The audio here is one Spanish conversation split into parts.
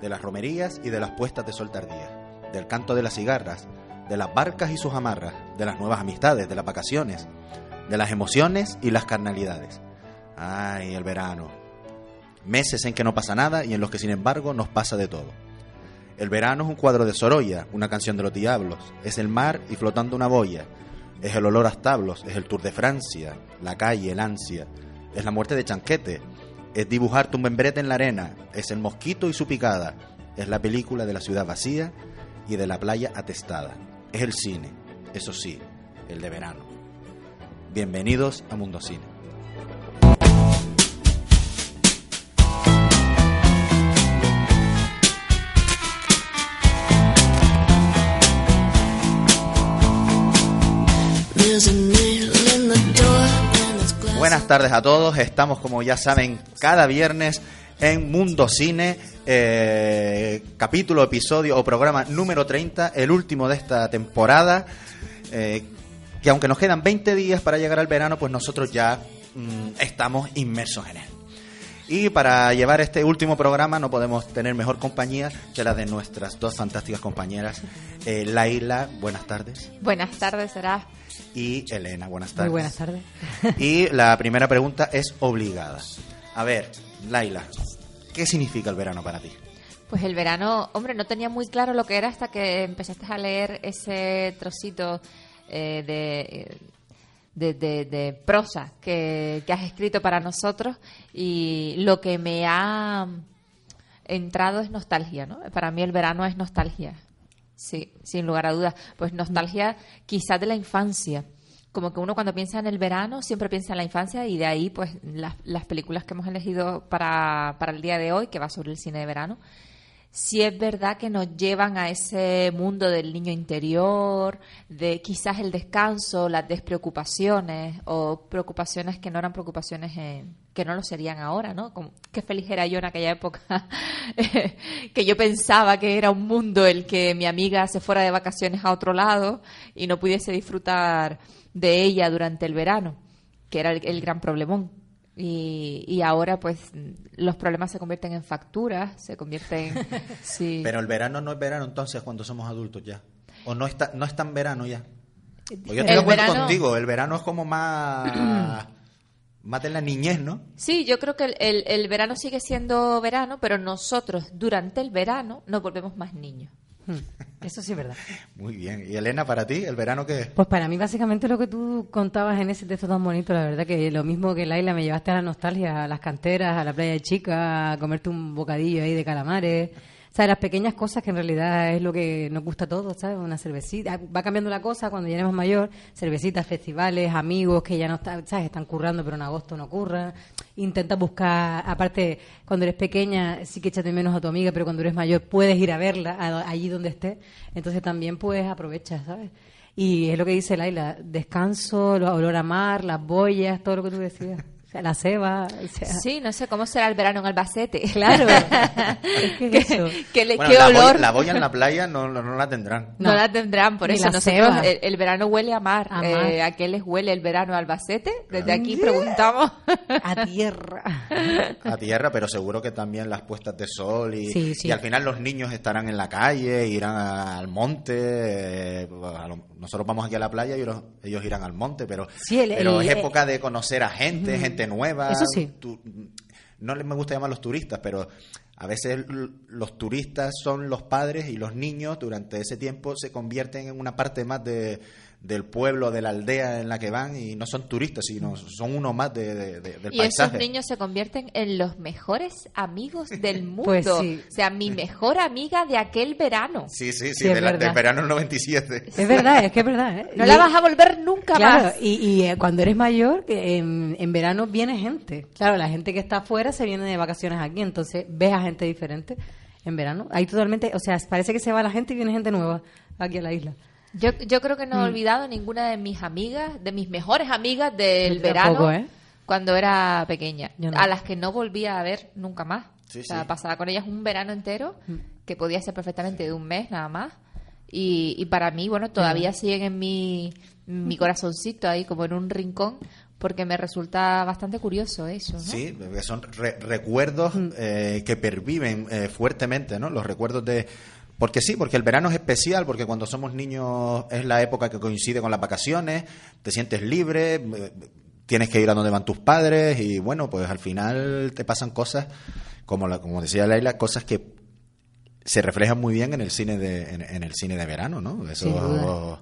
De las romerías y de las puestas de sol tardía, del canto de las cigarras, de las barcas y sus amarras, de las nuevas amistades, de las vacaciones, de las emociones y las carnalidades. Ay, el verano. Meses en que no pasa nada y en los que sin embargo nos pasa de todo. El verano es un cuadro de Sorolla, una canción de los diablos, es el mar y flotando una boya, es el olor a establos, es el Tour de Francia, la calle, el ansia, es la muerte de Chanquete, es dibujarte un membrete en la arena, es el mosquito y su picada, es la película de la ciudad vacía y de la playa atestada, es el cine, eso sí, el de verano. Bienvenidos a Mundo Cine. Buenas tardes a todos, estamos como ya saben cada viernes en Mundo Cine, eh, capítulo, episodio o programa número 30, el último de esta temporada, eh, que aunque nos quedan 20 días para llegar al verano, pues nosotros ya mm, estamos inmersos en él. Y para llevar este último programa no podemos tener mejor compañía que la de nuestras dos fantásticas compañeras, eh, Laila, buenas tardes, Buenas tardes, será. Y Elena, buenas tardes. Muy buenas tardes. Y la primera pregunta es obligada. A ver, Laila, ¿qué significa el verano para ti? Pues el verano, hombre, no tenía muy claro lo que era hasta que empezaste a leer ese trocito eh, de, de, de- de prosa que, que has escrito para nosotros y lo que me ha entrado es nostalgia, ¿no? Para mí el verano es nostalgia, sí, sin lugar a dudas. Pues nostalgia quizás de la infancia. Como que uno cuando piensa en el verano siempre piensa en la infancia y de ahí pues las, las películas que hemos elegido para, para el día de hoy, que va sobre el cine de verano, sí es verdad que nos llevan a ese mundo del niño interior, de quizás el descanso, las despreocupaciones o preocupaciones que no eran preocupaciones en- que no lo serían ahora, ¿no? Como, qué feliz era yo en aquella época, que yo pensaba que era un mundo el que mi amiga se fuera de vacaciones a otro lado y no pudiese disfrutar de ella durante el verano, que era el, el gran problemón. Y, y ahora, pues, los problemas se convierten en facturas, se convierten. sí. Pero el verano no es verano entonces cuando somos adultos ya. O no está, no es tan verano ya. Pues yo estoy El de acuerdo verano- contigo, el verano es como más, más de la niñez, ¿no? Sí, yo creo que el, el- el verano sigue siendo verano, pero nosotros durante el verano nos volvemos más niños. Eso sí es verdad. Muy bien. ¿Y Elena, para ti, el verano qué es? Pues para mí básicamente lo que tú contabas en ese texto tan bonito, la verdad que lo mismo que Laila, me llevaste a la nostalgia, a las canteras, a la playa de chica, a comerte un bocadillo ahí de calamares. O sea, las pequeñas cosas que en realidad es lo que nos gusta a todos, ¿sabes? Una cervecita. Va cambiando la cosa cuando ya eres más mayor. Cervecitas, festivales, amigos que ya no están, ¿sabes? Están currando, pero en agosto no curran. Intentas buscar, aparte, cuando eres pequeña, sí que échate menos a tu amiga, pero cuando eres mayor puedes ir a verla a- allí donde esté. Entonces también pues aprovechas, ¿sabes? Y es lo que dice Laila, descanso, lo- olor a mar, las boyas, todo lo que tú decías. La ceba, o sea, Sí, no sé cómo será el verano en Albacete. Claro. Es que ¿Qué, es eso. qué le- Bueno, qué la, boya, olor? la boya en la playa no, no, no la tendrán. No, No. la tendrán, por Ni eso la nosotros ceba. el, el verano huele a mar. A Eh, mar. ¿A qué les huele el verano a Albacete? Desde aquí preguntamos. a tierra. a tierra, pero seguro que también las puestas de sol y, Sí, sí. y al final los niños estarán en la calle, irán a- al monte. eh, a lo- nosotros vamos aquí a la playa y ellos, ellos irán al monte, pero, Sí, el- pero el- es época de conocer a gente, gente nueva. Eso sí. Tu- no les me gusta llamar los turistas, pero a veces los turistas son los padres y los niños durante ese tiempo se convierten en una parte más de, del pueblo, de la aldea en la que van y no son turistas, sino son uno más de, de- de- del Y esos niños se convierten en los mejores amigos del mundo. Pues sí. O sea, mi mejor amiga de aquel verano. Sí, sí, sí, Sí, es de la- del verano del 97. Es verdad, es que es verdad. ¿eh? No Y- la vas a volver nunca Claro, más. y, y, eh, cuando eres mayor, que en, en verano viene gente. Claro, la gente que está afuera se viene de vacaciones aquí, entonces ves a gente diferente en verano. Ahí totalmente, o sea, parece que se va la gente y viene gente nueva aquí a la isla. Yo, yo creo que no Mm. he olvidado ninguna de mis amigas, de mis mejores amigas del Yo verano tampoco, ¿eh? cuando era pequeña, no. a las que no volvía a ver nunca más. Sí, o sea, sí. pasaba con ellas un verano entero, Mm. que podía ser perfectamente de un mes nada más. Y, y para mí, bueno, todavía siguen en mi, mi corazoncito ahí, como en un rincón, porque me resulta bastante curioso eso, ¿no? Sí, porque son re- recuerdos eh, que perviven eh, fuertemente, ¿no? Los recuerdos de... Porque sí, porque el verano es especial, porque cuando somos niños es la época que coincide con las vacaciones, te sientes libre, eh, tienes que ir a donde van tus padres y bueno, pues al final te pasan cosas, como, la, como decía Laila, cosas que se reflejan muy bien en el cine de, en, en el cine de verano, ¿no? Esos.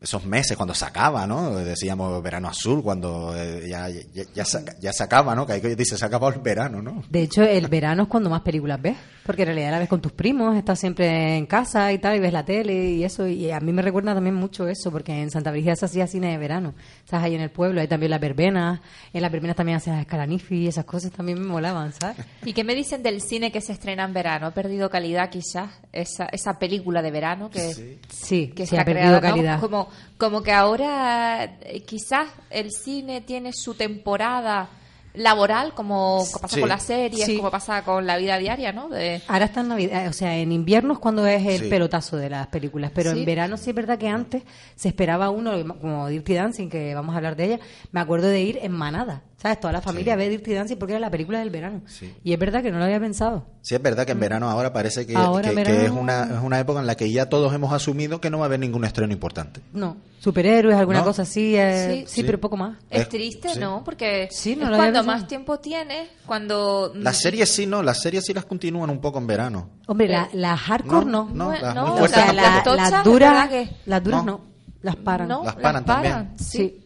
Esos meses cuando se acaba, ¿no? Decíamos verano azul, cuando eh, ya, ya, ya, se, ya se acaba, ¿no? Que ahí dice, se ha acabado el verano, ¿no? De hecho, el verano es cuando más películas ves, porque en realidad la ves con tus primos, estás siempre en casa y tal, y ves la tele y eso, y a mí me recuerda también mucho eso, porque en Santa Brígida se hacía cine de verano, estás ahí en el pueblo, hay también las verbenas, en las verbenas también hacían escalanifi y esas cosas también me molaban, ¿sabes? ¿Y qué me dicen del cine que se estrena en verano? ¿Ha perdido calidad quizás esa, esa película de verano que, Sí, que sí está ha perdido creada, ¿no? calidad. Como, como que ahora eh, quizás el cine tiene su temporada laboral, como pasa Sí. con las series, Sí. como pasa con la vida diaria, ¿no? De, Ahora está en Navidad, o sea, en invierno es cuando es el Sí. pelotazo de las películas, pero Sí. en verano sí es verdad que antes se esperaba uno, como Dirty Dancing, que vamos a hablar de ella, me acuerdo de ir en manada, ¿sabes? Toda la familia ve Dirty Dancing porque era la película del verano. Sí. Y es verdad que no lo había pensado. Sí, es verdad que en verano ahora parece que, Ahora, que- que verano- es, una, es una época en la que ya todos hemos asumido que no va a haber ningún estreno importante. No, superhéroes, alguna ¿No? cosa así, eh, Sí. sí, Sí. pero poco más. es triste, sí. ¿no? Porque Sí, no es cuando pensado. más tiempo tienes, cuando... Las series sí, no, las series sí las continúan un poco en verano. Hombre, Eh, la, la hardcore no. no, las no, o sea, Las las duras, que- las duras No. no. las paran. No, Las paran también. sí.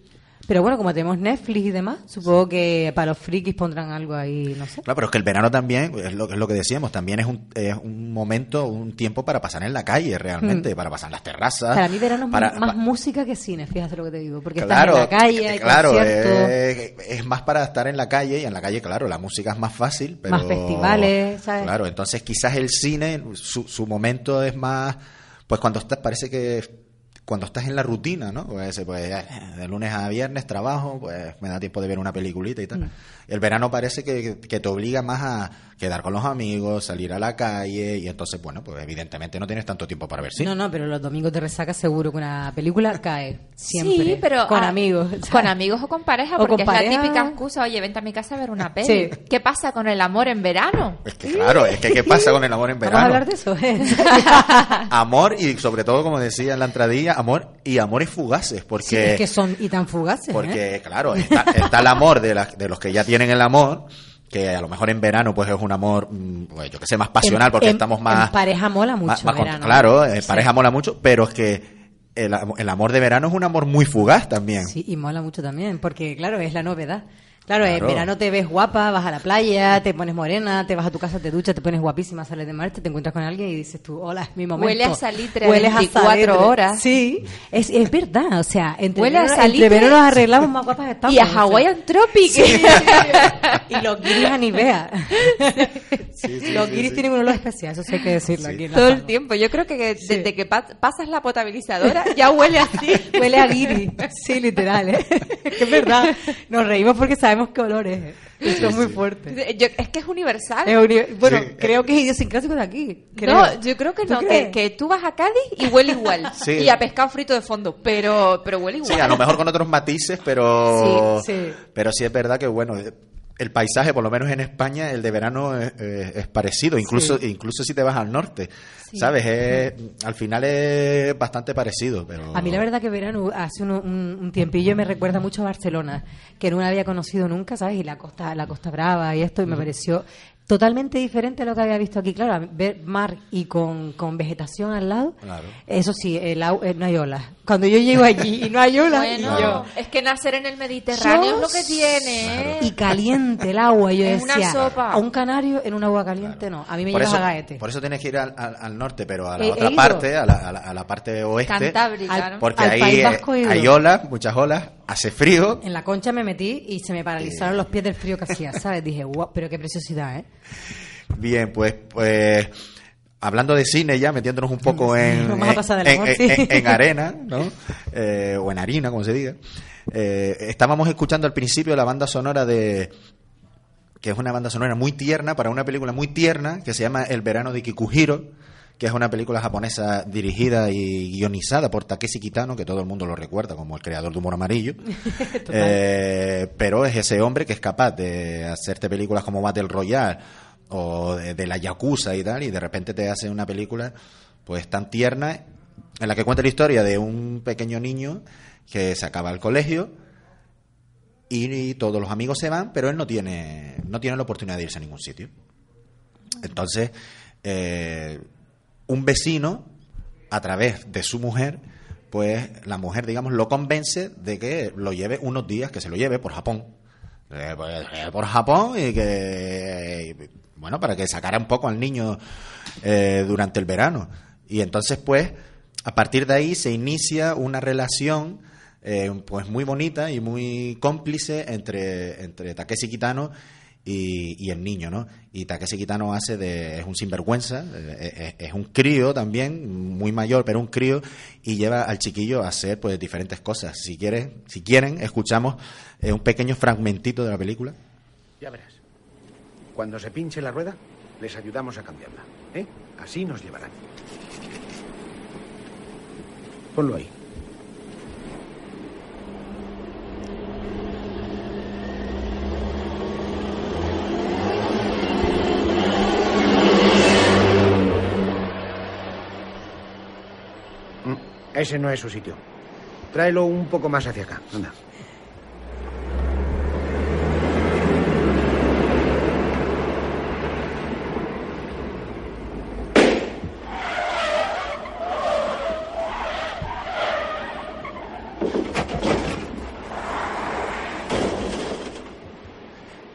Pero bueno, como tenemos Netflix y demás, supongo que para los frikis pondrán algo ahí, no sé. Claro, pero es que el verano también, es lo, es lo que decíamos, también es un, es un momento, un tiempo para pasar en la calle realmente, para pasar en las terrazas. Hmm. Para mí verano es para- más música que cine, fíjate lo que te digo, porque Claro, estás en la calle, hay claro, eh, es más para estar en la calle y en la calle, claro, la música es más fácil, pero Más festivales, ¿sabes? Claro, entonces quizás el cine, su, su momento es más, pues cuando estás, parece que cuando estás en la rutina, ¿no? Pues, pues de lunes a viernes trabajo, pues me da tiempo de ver una peliculita y tal. El verano parece que, que te obliga más a quedar con los amigos, salir a la calle y entonces, bueno, pues evidentemente no tienes tanto tiempo para ver cine. No, no, pero los domingos de resaca seguro que una película cae. Siempre. Sí, pero Con amigos. ¿sabes? Con amigos o con pareja, O porque con es pareja. la típica excusa, oye, vente a mi casa a ver una peli. Sí. ¿Qué pasa con el amor en verano? Es que claro, es que ¿qué pasa con el amor en verano? Vamos a hablar de eso. ¿eh? amor y sobre todo como decía en la entradilla amor y amores fugaces Sí, porque es que son y tan fugaces. ¿eh? porque claro está, está el amor de, la- de los que ya tienen el amor que a lo mejor en verano pues es un amor mm, pues yo que sé más pasional En- porque en- estamos más en pareja mola mucho. más- más con- verano. claro en Sí. pareja mola mucho pero es que el, am- el amor de verano es un amor muy fugaz también Sí, y mola mucho también, porque claro, es la novedad. Claro, en verano te ves guapa, vas a la playa, te pones morena, te vas a tu casa, te duchas, te pones guapísima, sales de Marte, te encuentras con alguien y dices tú, hola, es mi momento. Huele a salitre Hueles a 24 salitre. horas. Sí, es, es verdad, o sea, entre, Huele a verano, salitre. entre verano nos arreglamos más guapas que estamos. y a o sea. Hawaiian Tropic. y los guiris a Nivea. sí, los sí, guiris sí. tienen un olor especial, eso sí hay que decirlo aquí. Todo el tiempo. Yo creo que desde que pa- pasas la potabilizadora ya huele así. Huele a guiri. Sí, literal, ¿eh? Es que es verdad. Nos reímos porque sabemos qué olor es. ¿eh? Esto es muy fuerte. Yo- es que es universal. Es uni- bueno, Sí. creo que es idiosincrásico de aquí. creo. No, yo creo que ¿Tú no, que, que tú vas a Cádiz y huele igual. Sí. Y a pescado frito de fondo, pero, pero huele igual. Sí, a lo mejor con otros matices, pero Sí, sí. pero sí es verdad que bueno, el paisaje, por lo menos en España, el de verano es, es- es parecido, incluso incluso si te vas al norte, ¿sabes? Es- al final es bastante parecido, pero A mí la verdad que verano hace un, un- un tiempillo me recuerda mucho a Barcelona, que no la había conocido nunca, ¿sabes? Y la Costa, la Costa Brava y esto, y me pareció totalmente diferente a lo que había visto aquí. Claro, ver mar y con, con vegetación al lado, Claro. eso sí, el, au- eh, no hay olas. Cuando yo llego allí y no hay olas, Bueno, y yo- es que nacer en el Mediterráneo Yo es lo que tiene. ¿eh? y caliente el agua. Yo Es una decía, sopa. a un canario en un agua caliente no. A mí me Por llevas eso, a Gaete. por eso tienes que ir al, al- al norte, pero a la He- otra parte, a la, a la- a la parte oeste. Cantábrica. Porque Al ahí País eh, Vasco ido. hay olas, muchas olas, hace frío. En la concha me metí y se me paralizaron los pies del frío que hacía, ¿sabes? Dije, wow, pero qué preciosidad, ¿eh? Bien, pues, pues hablando de cine ya, metiéndonos un poco en, amor, sí. en arena, ¿no? Eh, o en harina, como se diga. Eh, estábamos escuchando al principio la banda sonora de que es una banda sonora muy tierna para una película muy tierna que se llama El verano de Kikuhiro, que es una película japonesa dirigida y guionizada por Takeshi Kitano, que todo el mundo lo recuerda como el creador de Humor Amarillo. Eh, pero es ese hombre que es capaz de hacerte películas como Battle Royale o de, de la Yakuza y tal, y de repente te hace una película pues tan tierna en la que cuenta la historia de un pequeño niño que se acaba el colegio y, todos los amigos se van, pero él no tiene, no tiene la oportunidad de irse a ningún sitio. Entonces, eh, un vecino, a través de su mujer, pues la mujer, digamos, lo convence de que lo lleve unos días, que se lo lleve por Japón. Eh, pues, eh, por Japón y que, bueno, para que sacara un poco al niño eh, durante el verano. Y entonces, pues, a partir de ahí se inicia una relación pues muy bonita y muy cómplice entre, entre Takeshi Kitano y, y el niño, ¿no? Y Takeshi Kitano hace de, es un sinvergüenza, eh, es, es un crío también, muy mayor, pero un crío, y lleva al chiquillo a hacer pues diferentes cosas. Si quieren, si quieren, escuchamos eh, un pequeño fragmentito de la película. Ya verás. Cuando se pinche la rueda, les ayudamos a cambiarla. ¿Eh? Así nos llevarán. Ponlo ahí. Mm, Ese no es su sitio. Tráelo un poco más hacia acá. Anda.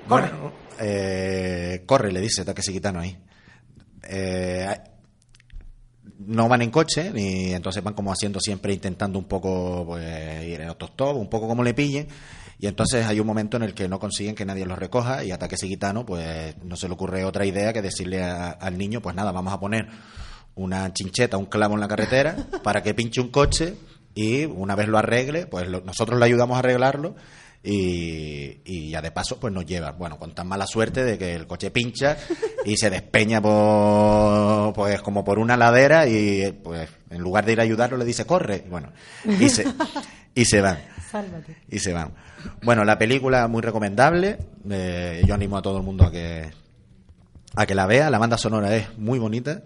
Corre. eh, corre, le dice Takeshi Kitano ahí. Eh, no van en coche, ni entonces van como haciendo siempre, intentando un poco pues, ir en autostop, un poco como le pillen. Y entonces hay un momento en el que no consiguen que nadie los recoja y a Takeshi Kitano pues no se le ocurre otra idea que decirle a- al niño, pues nada, vamos a poner una chincheta, un clavo en la carretera para que pinche un coche y una vez lo arregle, pues lo- nosotros le ayudamos a arreglarlo y, y ya de paso pues nos lleva, bueno, con tan mala suerte de que el coche pincha y se despeña por, pues como por una ladera y pues en lugar de ir a ayudarlo le dice corre, y bueno, y se, y se van. Sálvate. Y se van. Bueno, la película muy recomendable. eh, yo animo a todo el mundo a que a que la vea. La banda sonora es muy bonita.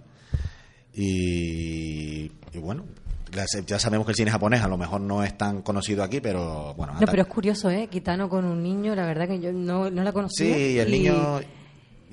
Y, y bueno, ya sabemos que el cine japonés a lo mejor no es tan conocido aquí, pero bueno. No, pero es curioso, ¿eh? Kitano con un niño, la verdad que yo no, no la conocía. Sí, y el y- niño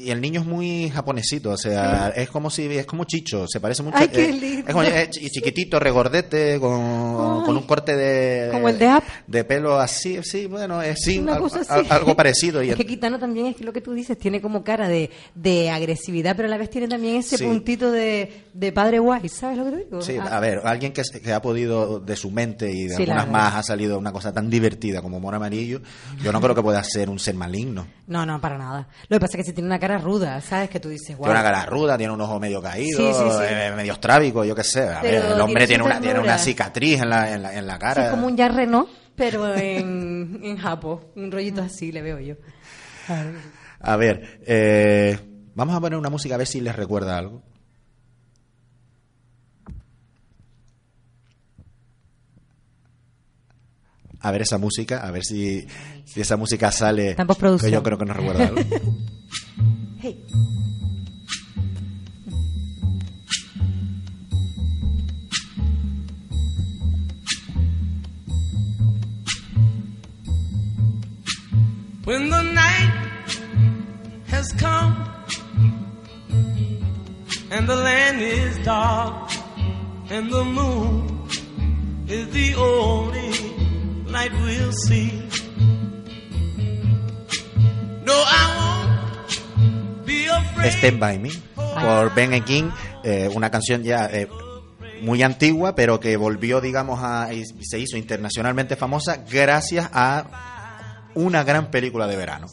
y el niño es muy japonesito, o sea, es como si es como Chicho, se parece mucho Ay, qué eh, lindo. es como- es chi- chiquitito, regordete con, con un corte de Como el de Up. de pelo así, sí, bueno, es sí, al- al- algo parecido y es que Kitano también es lo que tú dices, tiene como cara de, de agresividad, pero a la vez tiene también ese Sí. puntito de, de padre guay, ¿sabes lo que te digo? Sí, Ah, a ver, alguien que, que ha podido de su mente y de Sí, algunas más ha salido una cosa tan divertida como Mora Amarillo, yo no creo que pueda ser un ser maligno. No, no, para nada. Lo que pasa es que si tiene una cara ruda, ¿sabes? Que tú dices, guau. Tiene una cara ruda, tiene un ojo medio caído, Sí, sí, sí. eh, medio estrábico, yo qué sé. A ver, el hombre tiene una, tiene una cicatriz en la, en la, en la cara. es como un Jean Reno, pero en, en Japón. Un rollito así le veo yo. A ver, eh, vamos a poner una música a ver si les recuerda algo. A ver esa música, a ver si, si esa música sale. Que yo creo que nos recuerda algo. Hey. When the night has come and the land is dark, and the moon is the only light we'll see. Stand By Me por Ben E. King, eh, una canción ya eh, muy antigua, pero que volvió, digamos, a, y se hizo internacionalmente famosa gracias a una gran película de verano.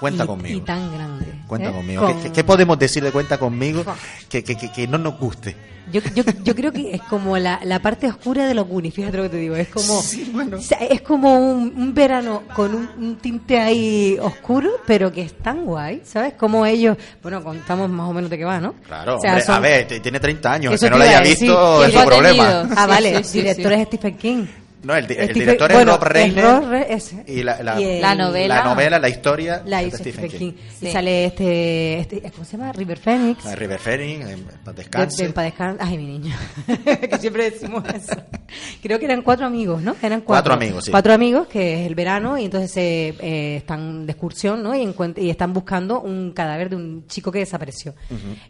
Cuenta y, conmigo. Y tan grande. Cuenta ¿eh? conmigo. Con- ¿Qué, podemos decir de Cuenta conmigo que, que- que- que no nos guste? Yo, yo, yo creo que es como la, la parte oscura de los Goonies, fíjate lo que te digo. Es como, o sea, es como un, un verano con un, un tinte ahí oscuro, pero que es tan guay, ¿sabes? Como ellos, bueno, contamos más o menos de qué va, ¿no? Claro, O sea, hombre, son- a ver, tiene 30 años, que no lo haya visto es su problema. Ah, vale, sí, director sí. es Stephen King. No, el, di- el director es bueno, Rob Reiner ese. y la, la- Y el- La novela. la novela, la historia La es de Stephen King. Sí. Y sale este, este, ¿cómo se llama? River Phoenix. De River Phoenix, en paz De, descanse. de- para descan- Ay, mi niño. que siempre decimos eso. Creo que eran cuatro amigos, ¿no? Eran cuatro. Cuatro amigos, sí. Cuatro amigos, que es el verano, y entonces eh, eh, están de excursión, ¿no? Y, encuent- y están buscando un cadáver de un chico que desapareció.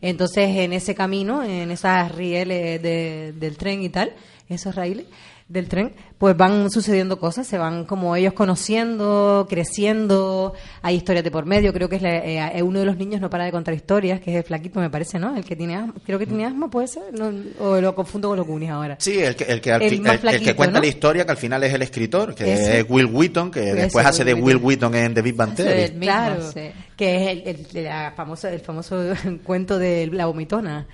Entonces, en ese camino, en esas rieles de- del tren y tal, esos raíles del tren, pues van sucediendo cosas, se van como ellos conociendo, creciendo, hay historias de por medio, creo que es la- eh, eh, uno de los niños no para de contar historias, que es el flaquito, me parece, ¿no? El que tiene asma, creo que tiene asma, puede ser, No, o lo confundo con los Goonies ahora. Sí, el que, el que, al El que cuenta ¿no? la historia, que al final es el escritor, que Ese. es Will Wheaton, que Ese, después hace Will de Will Wheaton. En The Big Bang Theory. claro, sí. que es el, famoso, el famoso cuento de la vomitona.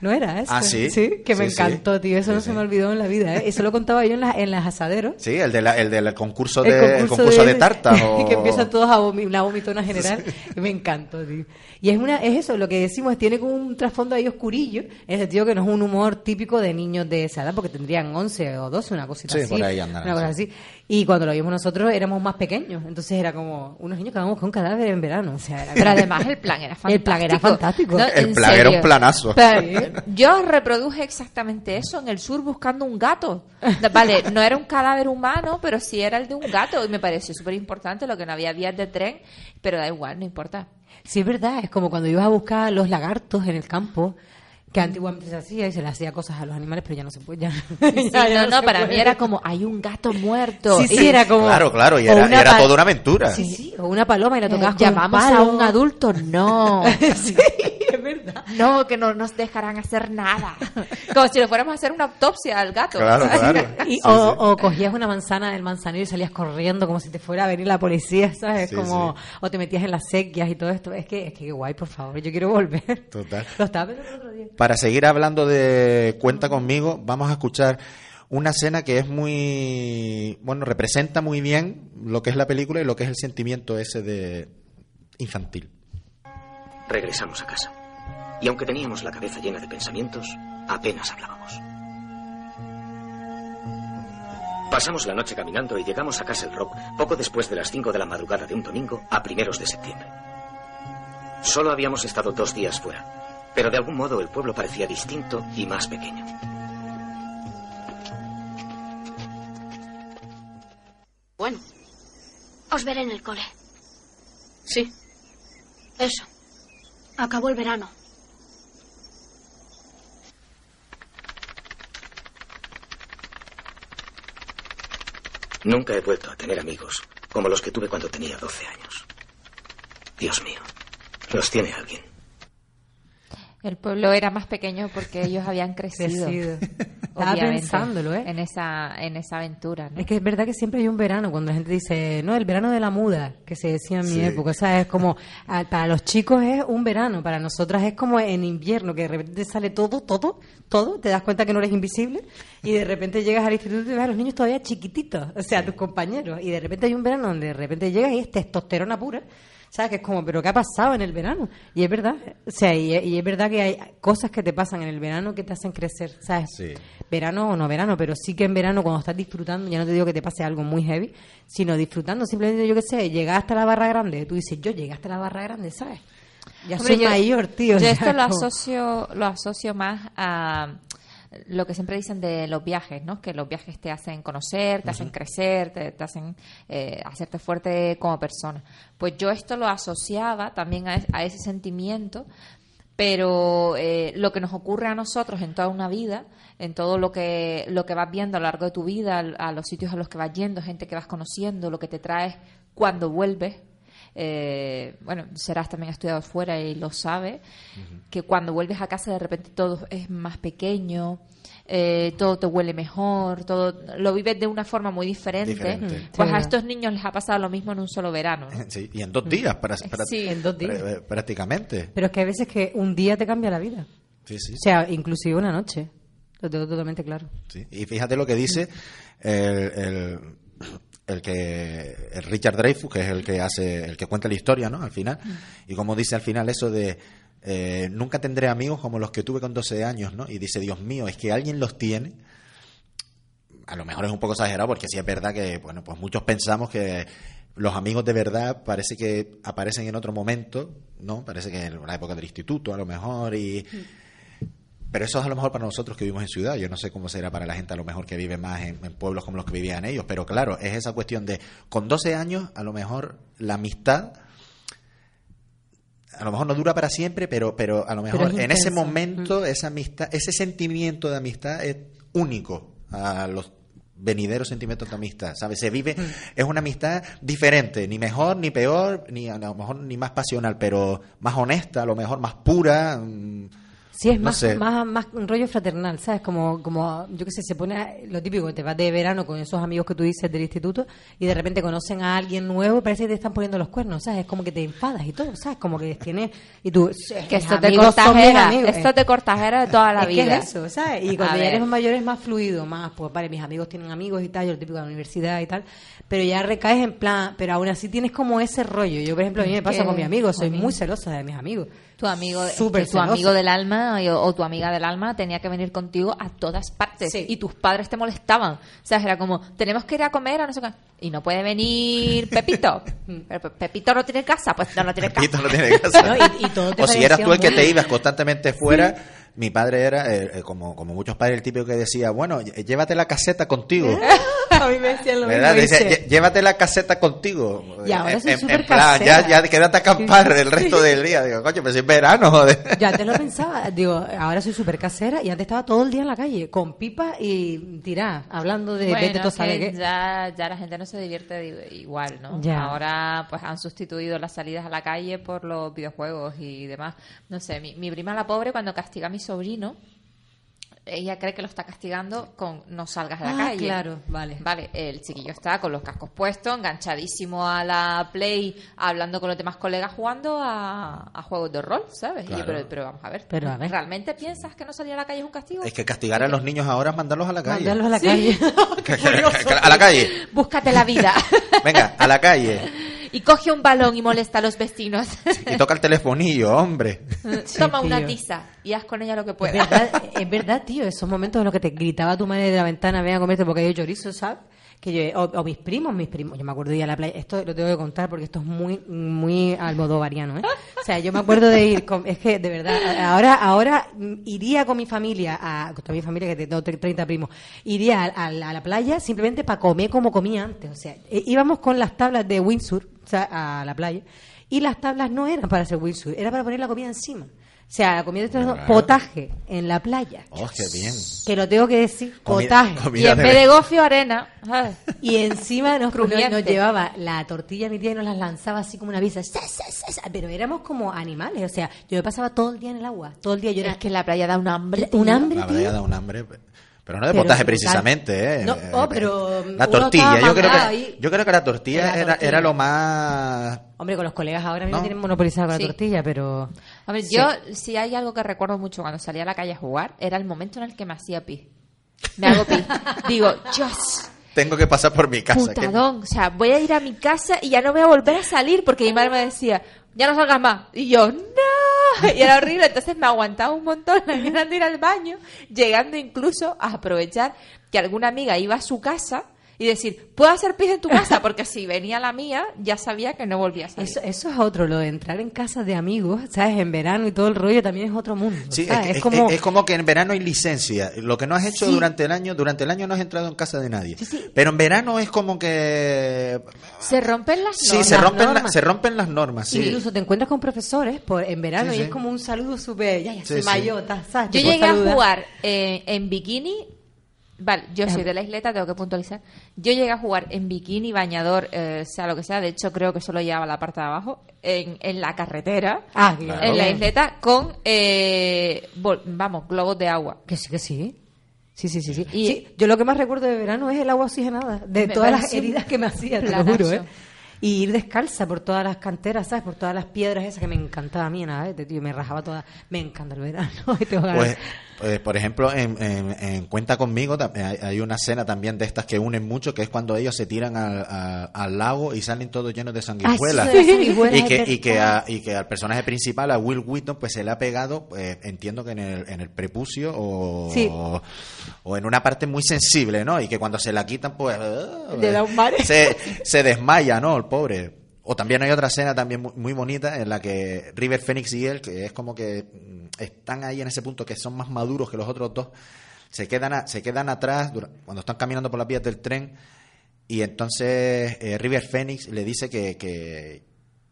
¿No era eso? Ah, sí. que me Sí, sí. encantó, tío. Eso Sí, no sí. se me olvidó en la vida, ¿eh? Eso lo contaba yo en, las en las asaderos. Sí, el, de la- el del concurso El de, el concurso de, tartas. o- que empiezan todos a vomi- una vomitona general. Me encantó, tío. Y es una es eso, lo que decimos, tiene como un trasfondo ahí oscurillo, en el sentido que no es un humor típico de niños de esa edad, porque tendrían 11 o 12, una cosita Sí, así. por ahí andarán, Una cosa sí. así. Y cuando lo vimos nosotros éramos más pequeños, entonces era como unos niños que vamos con un cadáver en verano. O sea, era Pero como- además el plan era fantástico. El plan era fantástico. No, El plan era un planazo. Pero yo reproduje exactamente eso en el sur buscando un gato. Vale, no era un cadáver humano, pero sí era el de un gato. Y me pareció súper importante lo que no había vías de tren, pero da igual, no importa. Sí, es verdad, es como cuando ibas a buscar los lagartos en el campo, que antiguamente se hacía y se le hacía cosas a los animales, pero ya no se puede. Ya, Sí, ya- ya no, no, para puede. mí era como, hay un gato muerto. Sí, sí, Y- era como. Claro, claro, y era, y era toda una aventura. Sí, sí, o una paloma y la Eh, tocabas con llamamos un a un adulto, no. sí, es verdad. No, que no nos dejarán hacer nada. Como si le fuéramos a hacer una autopsia al gato. Claro, claro. Y, Sí, o, sí. o cogías una manzana del manzanero y salías corriendo como si te fuera a venir la policía, ¿sabes? Sí, como, sí. o te metías en las sequias y todo esto. Es que, es que guay, por favor, yo quiero volver. Total. Lo estaba pensando el otro día. Para seguir hablando de Cuenta conmigo, vamos a escuchar una escena que es muy. Bueno, representa muy bien lo que es la película y lo que es el sentimiento ese de. infantil. Regresamos a casa. Y aunque teníamos la cabeza llena de pensamientos, apenas hablábamos. Pasamos la noche caminando y llegamos a Castle Rock poco después de las 5 de la madrugada de un domingo a primeros de septiembre. Solo habíamos estado dos días fuera, pero de algún modo el pueblo parecía distinto y más pequeño. Bueno, os veré en el cole. Sí. Eso. Acabó el verano. Nunca he vuelto a tener amigos como los que tuve cuando tenía 12 años. Dios mío, los tiene alguien. El pueblo era más pequeño porque ellos habían crecido. Crecido. Estaba obviamente, pensándolo, ¿eh? En esa, en esa aventura. ¿no? Es que es verdad que siempre hay un verano, cuando la gente dice, no, el verano de la muda, que se decía en mi Sí. época, o sea, es como, ah, para los chicos es un verano, para nosotras es como en invierno, que de repente sale todo, todo, todo, te das cuenta que no eres invisible, y de repente llegas al instituto y ves a los niños todavía chiquititos, o sea, tus compañeros, y de repente hay un verano donde de repente llegas y es testosterona pura, ¿Sabes? Que es como, ¿pero qué ha pasado en el verano? Y es verdad, o sea, y, y es verdad que hay cosas que te pasan en el verano que te hacen crecer, ¿sabes? Sí. verano o no verano, pero sí que en verano cuando estás disfrutando, ya no te digo que te pase algo muy heavy, sino disfrutando simplemente, yo qué sé, llegar hasta la barra grande, tú dices, yo llegué hasta la barra grande, ¿sabes? Ya Hombre, soy yo- mayor, tío. Yo esto lo asocio, lo asocio más a lo que siempre dicen de los viajes, ¿no? Que los viajes te hacen conocer, te hacen crecer, te, te hacen eh, hacerte fuerte como persona. Pues yo esto lo asociaba también a, a ese sentimiento, pero eh, lo que nos ocurre a nosotros en toda una vida, en todo lo que, lo que vas viendo a lo largo de tu vida, a los sitios a los que vas yendo, gente que vas conociendo, lo que te traes cuando vuelves, eh, bueno, Serás también ha estudiado fuera y lo sabe, que cuando vuelves a casa de repente todo es más pequeño, eh, todo te huele mejor, todo lo vives de una forma muy diferente. Diferente. Pues Sí. a estos niños les ha pasado lo mismo en un solo verano. ¿no? Sí, y en dos días, para, para- Sí. En dos días. pr- prácticamente. Pero es que hay veces que un día te cambia la vida. Sí, sí. O sea, inclusive una noche. Lo tengo totalmente claro. Sí. Y fíjate lo que dice el, el, el que el Richard Dreyfus, que es el que hace, el que cuenta la historia, ¿no? Al final. Y como dice al final eso de eh, nunca tendré amigos como los que tuve con 12 años, ¿no? Y dice, Dios mío, es que alguien los tiene. A lo mejor es un poco exagerado porque sí es verdad que, bueno, pues muchos pensamos que los amigos de verdad parece que aparecen en otro momento, ¿no? Parece que en la época del instituto a lo mejor y... Pero eso es a lo mejor para nosotros que vivimos en ciudad. Yo no sé cómo será para la gente a lo mejor que vive más en, en pueblos como los que vivían ellos. Pero claro, es esa cuestión de con 12 años a lo mejor la amistad a lo mejor no dura para siempre, pero, pero a lo mejor es en ese momento esa amistad, ese sentimiento de amistad es único a los venideros sentimientos de amistad, ¿sabes? Se vive, es una amistad diferente, ni mejor, ni peor, ni a lo mejor ni más pasional, pero más honesta, a lo mejor más pura. mm, Sí, es no más, sé. más, más un rollo fraternal, ¿sabes? Como, como yo qué sé, se pone a- lo típico, te vas de verano con esos amigos que tú dices del instituto y de repente conocen a alguien nuevo y parece que te están poniendo los cuernos, ¿sabes? Es como que te enfadas y todo, ¿sabes? Como que tienes... Y tú, Que esto te amigos son mis cortajera, amigos. esto te cortajera de toda la es vida. Que es eso, ¿sabes? Y cuando ya eres mayor es más fluido, más, pues vale, mis amigos tienen amigos y tal, yo lo típico de la universidad y tal, pero ya recaes en plan, pero aún así tienes como ese rollo. Yo, por ejemplo, a mí me pasa con mis amigos, soy muy celosa de mis amigos. Tu amigo, Súper tu amigo del alma o, o tu amiga del alma tenía que venir contigo a todas partes Sí. y tus padres te molestaban. O sea, era como, tenemos que ir a comer a no sé qué. Y no puede venir Pepito. Pero Pe- Pepito no tiene casa, pues no, no tiene casa. Pepito no tiene casa. No, y- y todo te o si eras tú el que muy- te ibas constantemente fuera, mi padre era, eh, eh, como, como muchos padres, el típico que decía, bueno, ll- llévate la caseta contigo. a mí me decían lo ¿Verdad? mismo. Dice, dice, "Lle- llévate la caseta contigo. Y ahora en, soy en- plan, ya, casera. ya quédate a acampar el resto del día. Digo, coño, pero si es verano, joder. Yo antes lo pensaba, digo, ahora soy súper casera y antes estaba todo el día en la calle, con pipa y tirá, hablando de Bueno, vete tú es sabe que qué. ya, ya la gente no se divierte di- igual, ¿no? Ya. Ahora pues han sustituido las salidas a la calle por los videojuegos y demás. No sé, mi, mi prima la pobre cuando castiga a mi sobrino, ella cree que lo está castigando con no salgas a la Ah, calle. claro, vale. Vale, el chiquillo está con los cascos puestos, enganchadísimo a la Play, hablando con los demás colegas jugando a, a juegos de rol, ¿sabes? Y yo, Claro. pero, pero vamos a ver, Pero a ver. ¿realmente piensas que no salir a la calle es un castigo? Es que castigar a los niños ahora es mandarlos a la calle. Mandarlos a la Sí. calle. A la calle. Búscate la vida. Venga, a la calle. y coge un balón y molesta a los vecinos. Y toca el telefonillo, hombre. Toma una tiza y haz con ella lo que Es puedas. verdad, es verdad, tío, esos momentos en los que te gritaba tu madre de la ventana, ven a comerte porque hay chorizo, ¿sabes? Que yo, o, o mis primos, mis primos, yo me acuerdo de ir a la playa, esto lo tengo que contar porque esto es muy, muy almodovariano, ¿eh? O sea, yo me acuerdo de ir, con- es que de verdad, ahora, ahora iría con mi familia, a, con toda mi familia que tengo tre- 30 primos, iría a, a la, a la playa simplemente para comer como comía antes, o sea, eh, íbamos con las tablas de Windsor, o sea, a la playa, y las tablas no eran para hacer Windsor, era para poner la comida encima. O sea, la comida de potaje en la playa. Oh, qué bien. Que lo tengo que decir, potaje. Y en vez de verdad. gofio, arena. Y encima nos, nos, llevaba la tortilla mi tía y nos las lanzaba así como una visa. sa, sa, sa, sa, Pero éramos como animales. O sea, yo me pasaba todo el día en el agua. Todo el día yo era Es que la playa da un hambre. un tío. hambre, La tío. verdad da un hambre. Pero no de Pero potaje precisamente, ¿eh? No, Eh, oh, eh, pero La uno tortilla. Yo creo, que, yo creo que la tortilla Era la era, tortilla. era lo más... Hombre, con los colegas ahora No. me tienen monopolizado con Sí. la tortilla, pero... A ver, Sí. yo, si hay algo que recuerdo mucho cuando salía a la calle a jugar, era el momento en el que me hacía pi. Me hago pi. Digo, Dios, Tengo que pasar por mi casa. que- putadón. O sea, voy a ir a mi casa y ya no voy a volver a salir porque mi madre me decía, ya no salgas más. Y yo, no. Y era horrible. Entonces me aguantaba un montón las ganas ir al baño, llegando incluso a aprovechar que alguna amiga iba a su casa y decir, ¿puedo hacer pis en tu casa? Porque si venía la mía, ya sabía que no volvía a salir. Eso, eso es otro, lo de entrar en casa de amigos, ¿sabes? En verano y todo el rollo también es otro mundo. Sí, es, ¿sabes? que- Es es- como... es como que en verano hay licencia. Lo que no has hecho Sí. durante el año, durante el año no has entrado en casa de nadie. Sí, sí. Pero en verano es como que Se rompen las sí, normas. se rompen, la- se rompen las normas. Sí. Incluso te encuentras con profesores por, en verano Sí, y sí. es como un saludo súper, ya, ya Sí, sí. mayota, ¿sabes? Yo llegué a jugar eh, en bikini. Vale, yo soy Eh. de la isleta, tengo que puntualizar. Yo llegué a jugar en bikini, bañador, eh, sea lo que sea. De hecho, creo que solo llevaba la parte de abajo. En, en la carretera, Ah, que- en la isleta, con, eh, vamos, globos de agua. Que sí, que sí. Sí, sí, sí, sí. Y- Sí, Yo lo que más recuerdo de verano es el agua oxigenada, de todas las heridas que me hacía, te lo juro, ¿eh? Y ir descalza por todas las canteras, ¿sabes? Por todas las piedras esas que me encantaba a mí, nada, ¿eh? tío, me rajaba toda. Me encanta el verano. y tengo ganas. Pues, pues, por ejemplo, en, en- en Cuenta conmigo hay, hay una escena también de estas que unen mucho, que es cuando ellos se tiran al, a- al lago y salen todos llenos de sanguijuelas. Ah, sí, sanguijuelas, y, que, y, que a- y que al personaje principal, a Will Wheaton, pues se le ha pegado, pues, entiendo que en el, en el prepucio o, Sí. o en una parte muy sensible, ¿no? Y que cuando se la quitan, pues... mare. se, se desmaya, ¿no? El pobre. O también hay otra escena también muy, muy bonita en la que River Phoenix y él, que es como que mm, están ahí en ese punto que son más maduros que los otros dos, se quedan, se quedan atrás cuando están caminando por las vías del tren y entonces eh, River Phoenix le dice que, que,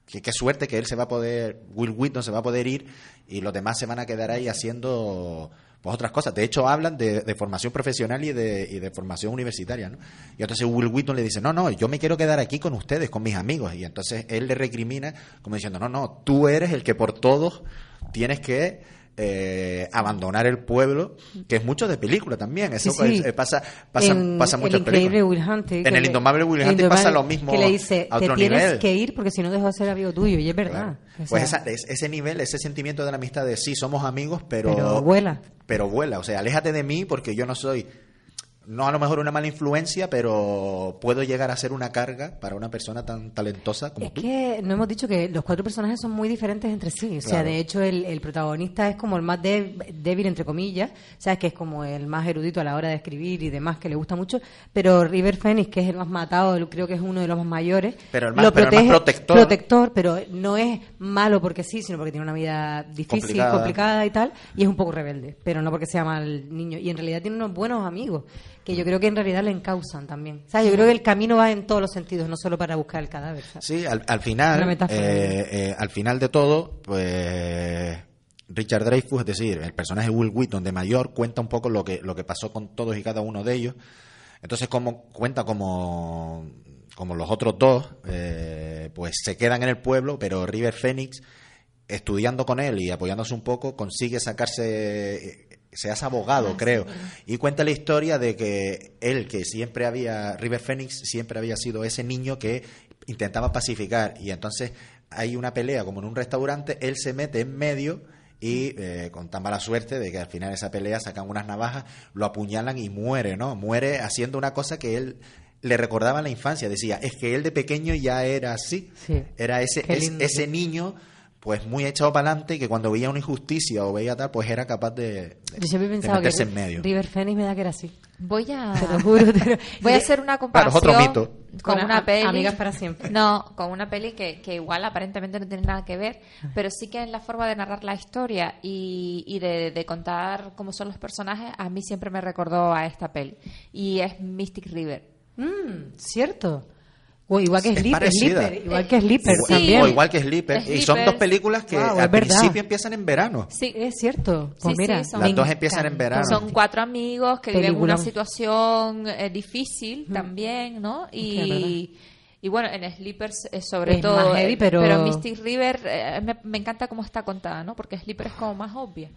que qué suerte que él se va a poder, Will Wheaton se va a poder ir y los demás se van a quedar ahí haciendo pues otras cosas. De hecho, hablan de, formación profesional y de, y de formación universitaria, ¿no? Y entonces Will Wheaton le dice, no, no, yo me quiero quedar aquí con ustedes, con mis amigos. Y entonces él le recrimina como diciendo, no, no, tú eres el que por todos tienes que eh, abandonar el pueblo, que es mucho de película también. Eso Sí, sí. pasa, pasa, En pasa mucho el increíble Will. En el le- indomable Will Hunting Indomable, pasa lo mismo Que le dice, a te otro tienes nivel. que ir porque si no dejo de ser amigo tuyo. Y es verdad. Pues esa- es- ese nivel, ese sentimiento de la amistad de sí, somos amigos, pero, Pero vuela. Pero vuela, o sea, aléjate de mí porque yo no soy, no a lo mejor una mala influencia, pero puedo llegar a ser una carga para una persona tan talentosa como Es tú. que no hemos dicho que los cuatro personajes son muy diferentes entre sí. O sea, Claro. de hecho, el, el protagonista es como el más dé- débil, entre comillas. ¿Sabes? Que es como el más erudito a la hora de escribir y demás, que le gusta mucho. Pero River Phoenix, que es el más matado, creo que es uno de los más mayores. Pero el más- pero el más protector. protector, pero no es malo porque sí, sino porque tiene una vida difícil, Complicada. complicada, y tal. Y es un poco rebelde. Pero no porque sea mal niño. Y en realidad tiene unos buenos amigos. Que yo creo que en realidad le encausan también. ¿Sabes? Yo creo que el camino va en todos los sentidos, no solo para buscar el cadáver. ¿sabes? Sí, al, final, eh, eh, al final de todo, pues Richard Dreyfuss, es decir, el personaje Will Wheaton de mayor, cuenta un poco lo que, lo que pasó con todos y cada uno de ellos. Entonces, como cuenta como, como los otros dos, eh, pues se quedan en el pueblo, pero River Phoenix, estudiando con él y apoyándose un poco, consigue sacarse, se hace abogado, creo, y cuenta la historia de que él, que siempre había, River Phoenix, siempre había sido ese niño que intentaba pacificar, y entonces hay una pelea como en un restaurante, él se mete en medio y eh, con tan mala suerte de que al final de esa pelea sacan unas navajas, lo apuñalan y muere, ¿no? Muere haciendo una cosa que él le recordaba en la infancia, decía, es que él de pequeño ya era así, Sí. era ese, es- ese niño pues muy echado para adelante que cuando veía una injusticia o veía tal, pues era capaz de, de- Yo siempre he de pensado que meterse en medio. River Phoenix me da que era así. Voy a. Te lo juro. te lo- Voy a hacer una Claro, es comparación otro mito. con Con una a- peli. Amigas para siempre. No, con una peli que, que igual aparentemente no tiene nada que ver, pero sí que en la forma de narrar la historia y, y de, de contar cómo son los personajes, a mí siempre me recordó a esta peli. Y es Mystic River. Mm, cierto. O igual que Es. Sleeper, igual que Igual- también. O igual que Sleeper. Y son dos películas que Wow, al principio empiezan en verano. Sí, Es cierto. Pues Sí, mira, sí, Las dos empiezan en verano. Son cuatro amigos que viven una situación eh, difícil también, ¿no? Y, y bueno, en Sleepers eh, sobre Es todo, más heavy, eh, pero- Mystic River eh, me, me encanta cómo está contada, ¿no? Porque Sleeper es como más obvia.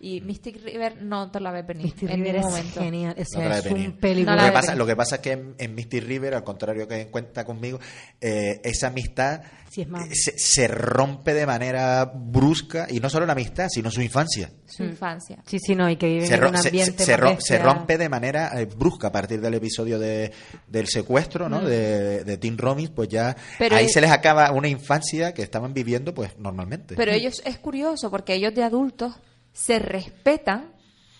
Y Mystic River no te la ves venir Mystic en River ningún es momento. genial. O sea, es un película. No Lo que, pasa, lo que pasa es que en, en Misty River, al contrario que cuenta conmigo, eh, esa amistad Sí, es más- se, se rompe de manera brusca, y no solo la amistad, sino su infancia. Su infancia. Sí, sí, no, y que viven Se, en un se- ambiente se- rompe de manera eh, brusca a partir del episodio de, del secuestro ¿no? de, de Tim Robbins, pues ya Mm. Pero ahí es- se les acaba una infancia que estaban viviendo pues normalmente. Pero ellos es curioso porque ellos de adultos se respetan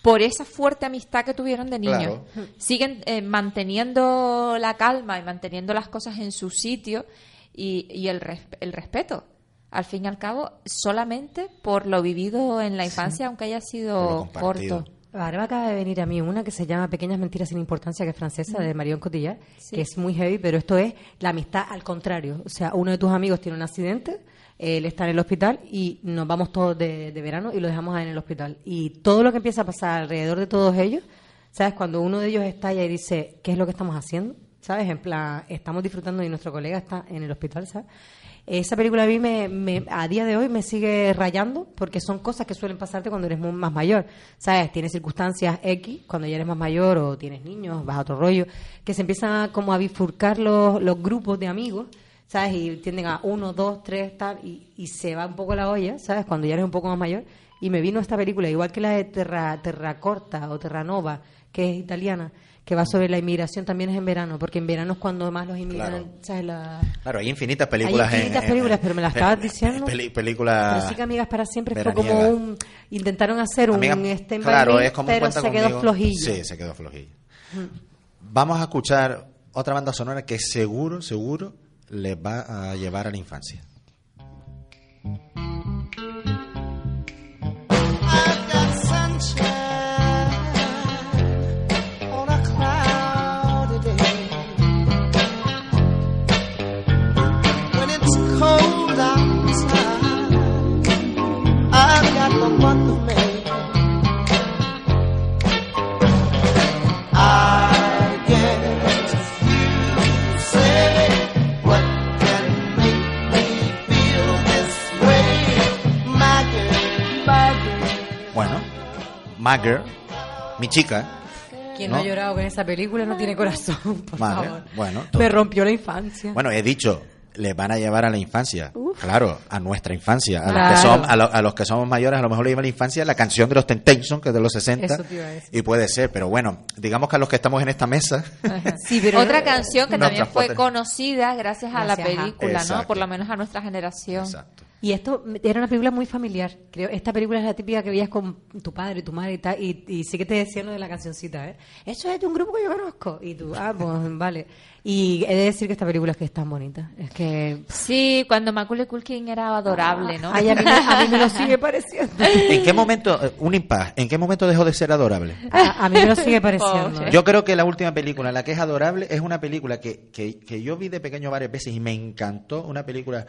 por esa fuerte amistad que tuvieron de niños. Claro. Siguen eh, manteniendo la calma y manteniendo las cosas en su sitio y, y el, res- el respeto. Al fin y al cabo, solamente por lo vivido en la infancia, aunque haya sido corto. Ahora me acaba de venir a mí una que se llama Pequeñas Mentiras sin Importancia, que es francesa, de Marion Cotillard, Sí. que es muy heavy, pero esto es la amistad al contrario. O sea, uno de tus amigos tiene un accidente, él está en el hospital y nos vamos todos de, verano y lo dejamos en el hospital. Y todo lo que empieza a pasar alrededor de todos ellos, ¿sabes? Cuando uno de ellos estalla y dice, ¿qué es lo que estamos haciendo? ¿Sabes? En plan, estamos disfrutando y nuestro colega está en el hospital, ¿sabes? Esa película a mí me, a día de hoy me sigue rayando porque son cosas que suelen pasarte cuando eres más mayor. ¿Sabes? Tienes circunstancias X cuando ya eres más mayor o tienes niños, vas a otro rollo, que se empiezan a, como a bifurcar los grupos de amigos, ¿sabes? Y tienden a uno, dos, tres, tal, y, y se va un poco la olla, ¿sabes? Cuando ya eres un poco más mayor. Y me vino esta película, igual que la de Terra, Terracorta o Terranova, que es italiana, que va sobre la inmigración, también es en verano, porque en verano es cuando más los inmigran, Claro. ¿sabes? La- Claro, hay infinitas películas. Hay infinitas en- en- películas, pero me las estabas diciendo. películas. Pero sí que Amigas para Siempre fue como un... Intentaron hacer un Amiga, Stand by claro, es como pero se quedó conmigo. flojillo. Sí, se quedó flojillo. Vamos a escuchar otra banda sonora que seguro, seguro les va a llevar a la infancia. My Girl, mi chica. Quien no, ¿no? ha llorado con esa película no tiene corazón, por favor. bueno, Me rompió la infancia. Bueno, he dicho, les van a llevar a la infancia. Claro, a nuestra infancia. A, los que son, a, lo- a los que somos mayores, a lo mejor le lleva a la infancia la canción de los Temptations, que es de los 60. Eso te iba a decir. Y puede ser, pero bueno, digamos que a los que estamos en esta mesa. Sí, pero Otra canción que también fue conocida gracias a la a- película, ¿no? Exacto. Por lo menos a nuestra generación. Y esto era una película muy familiar. Creo esta película es la típica que veías con tu padre, tu madre y tal. Y, y sí que te decían lo de la cancioncita, ¿eh? Eso es de un grupo que yo conozco. Y tú, ah, pues vale. Y he de decir que esta película es que es tan bonita. Es que. Sí, cuando Macaulay Culkin era adorable, ¿no? Ay, a, mí, me- a mí me lo sigue pareciendo. ¿En qué momento, un impas, en qué momento dejó de ser adorable? A, a mí me lo sigue pareciendo. ¿eh? Yo creo que la última película, la que es adorable, es una película que, que, que yo vi de pequeño varias veces y me encantó. Una película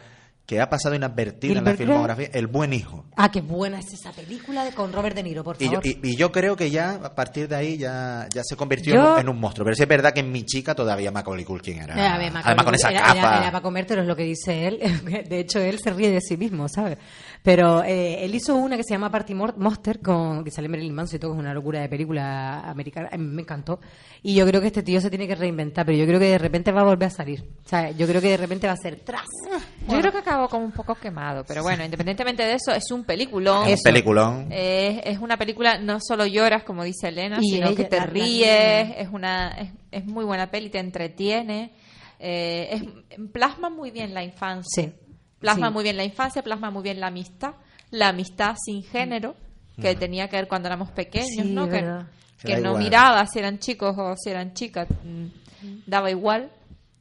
que ha pasado inadvertida en la filmografía, El Buen Hijo. Ah, qué buena es esa película de con Robert De Niro, por Y yo, favor. y, y yo creo que ya, a partir de ahí, ya, ya se convirtió Yo- en, un, monstruo. Pero sí es verdad que en mi chica todavía Macaulay Culkin era. Eh, a ver, Macaulay además con esa era, capa. Era, era para comértelo, es lo que dice él. De hecho, él se ríe de sí mismo, ¿sabes? Pero eh, él hizo una que se llama Party Monster, con, que sale Marilyn Manson y todo, que es una locura de película americana. A mí me encantó. Y yo creo que este tío se tiene que reinventar, pero yo creo que de repente va a volver a salir. O sea, yo creo que de repente va a ser tras. Yo creo que acabó como un poco quemado, pero bueno, independientemente de eso, es un peliculón. Es un peliculón. Es una película, no solo lloras, como dice Elena, Y sino ella- que te ríes, es una es, es muy buena peli, te entretiene, eh, es- plasma muy bien la infancia. Sí. Plasma Sí. muy bien la infancia, plasma muy bien la amistad, la amistad sin género, que tenía que ver cuando éramos pequeños, Sí, ¿no? es Que, no igual. miraba si eran chicos o si eran chicas, mm, daba igual.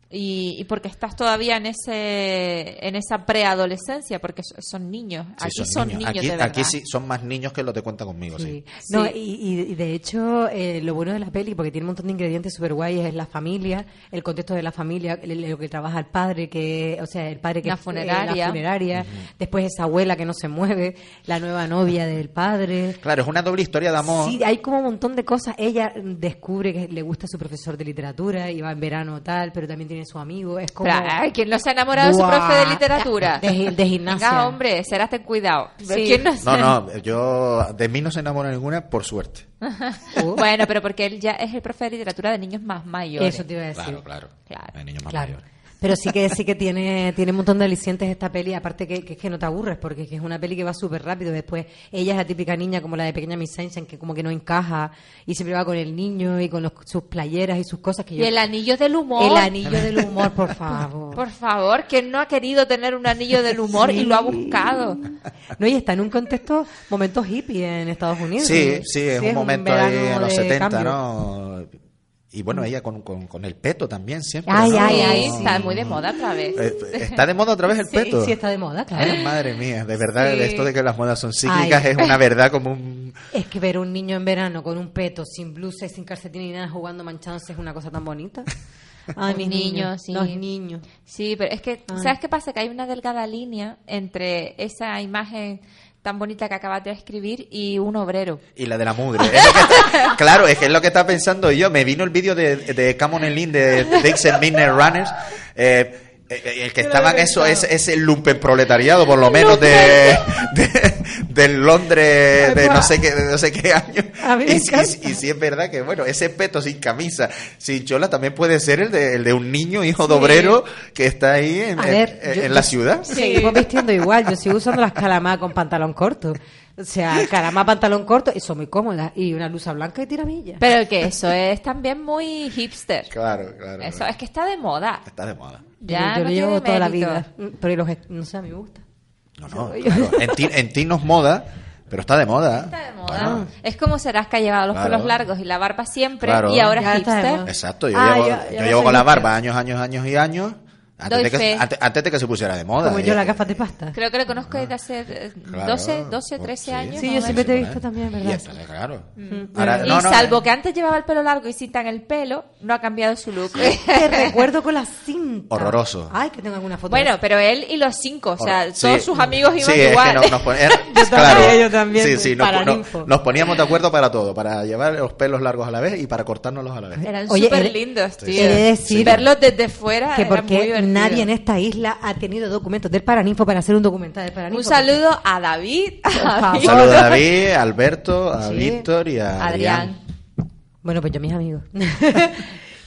Y, y porque estás todavía en ese en esa preadolescencia, porque so- son niños. Sí, Aquí son niños, aquí, de aquí sí son más niños que los de cuenta conmigo, sí. Sí. No, y, y- y de hecho, eh, lo bueno de la peli, porque tiene un montón de ingredientes súper guays, es la familia, el contexto de la familia, el- lo que trabaja el padre, que, o sea, el padre que La es, eh, funeraria. la funeraria, después esa abuela que no se mueve, la nueva novia del padre. Claro, es una doble historia de amor. Sí, hay como un montón de cosas. Ella descubre que le gusta su profesor de literatura y va en verano tal, pero también tiene su amigo. Es como. Pero, ay, ¿quién no se ha enamorado de su Buah. profe de literatura? De, de gimnasia. Venga, hombre, serás ten cuidado. Sí. ¿Quién no se- No, no, yo de mí no se enamora ninguna, por suerte. bueno, pero porque él ya es el profe de literatura de niños más mayores. Eso te iba a decir. Claro, claro. Claro. De niños más Claro. mayores. Pero sí que sí que tiene, tiene un montón de alicientes esta peli, aparte que, que es que no te aburres, porque es que es una peli que va súper rápido. Después, ella es la típica niña como la de Pequeña Miss Sunshine, que como que no encaja y siempre va con el niño y con los- sus playeras y sus cosas que Y yo... el anillo del humor. El anillo del humor, por favor. Por favor, ¿quién no ha querido tener un anillo del humor y lo ha buscado? No, y está en un contexto, momento hippie en Estados Unidos. Sí, sí, es un momento ahí en los de 70, cambio. ¿no? Y bueno, ella con, con, con el peto también siempre. Ay, ¿no? ay, ay, está muy de moda otra vez. Eh, ¿Está de moda otra vez el Sí, peto? sí, está de moda, claro. Ay, madre mía, de verdad, Sí. esto de que las modas son cíclicas Ay. es una verdad como un... Es que ver un niño en verano con un peto, sin blusa y sin calcetín ni nada, jugando manchándose es una cosa tan bonita. Ay, Los mis niños, niños, sí. los niños. Sí, pero es que, Ay. ¿sabes qué pasa? Que hay una delgada línea entre esa imagen tan bonita que acabas de escribir y un obrero. Y la de la mugre. Es está- claro, es que es lo que estaba pensando yo. Me vino el vídeo de, de Come On and Lean de Dixon Midnight Runners. Eh, el que estaban eso es, es el lumpen proletariado por lo menos de, de del Londres de no sé qué de no sé qué año. A mí me y, y, y sí es verdad que bueno ese peto sin camisa sin chola también puede ser el de, el de un niño hijo de obrero que está ahí en, A en- ver, en- yo- en la yo- ciudad. Seguimos vistiendo igual. Yo sigo usando las calamás con pantalón corto. O sea, calamá, pantalón corto y son muy cómodas. Y una blusa blanca y tiramilla. Pero que eso es también muy hipster. claro claro Eso claro. es que está de moda. está de moda Ya yo no lo llevo toda la vida. Pero los, no sé, a mí me gusta. no no claro. en ti en ti no es moda pero está de moda Está de moda. Bueno. Es como serás que ha llevado los Claro. pelos largos y la barba siempre Claro. y ahora Ya es hipster. Exacto, yo Ah, llevo, ya yo no llevo con la barba años, años, años y años. Antes Doy de, que, fe. antes, antes de que se pusiera de moda. Como yo, eh. las gafas de pasta. Creo que lo conozco desde hace eh, Claro. 12, 12, 13 Sí. años. Sí, yo siempre te he visto también, Y ¿verdad? está, claro. Mm. Ahora, Y no, no, salvo eh, que antes llevaba el pelo largo y sin tan el pelo, no ha cambiado su look. Te recuerdo con la cinta. Horroroso. Ay, que tengo alguna foto. bueno, pero él y los cinco, o sea, horror- todos sí. sus amigos iban sí, igual. Es que no- nos Yo claro. también, yo también, Sí, sí, nos, nos poníamos de acuerdo para todo, para llevar los pelos largos a la vez y para cortárnoslos a la vez. Eran súper lindos, tío. Verlos desde fuera que era muy. Nadie en esta isla ha tenido documentos del Paraninfo para hacer un documental del Paraninfo. Un saludo a David, a favor. David, Un saludo a David, a Alberto, a Sí. Víctor y a Adrián. Adrián. Bueno, pues yo mis amigos.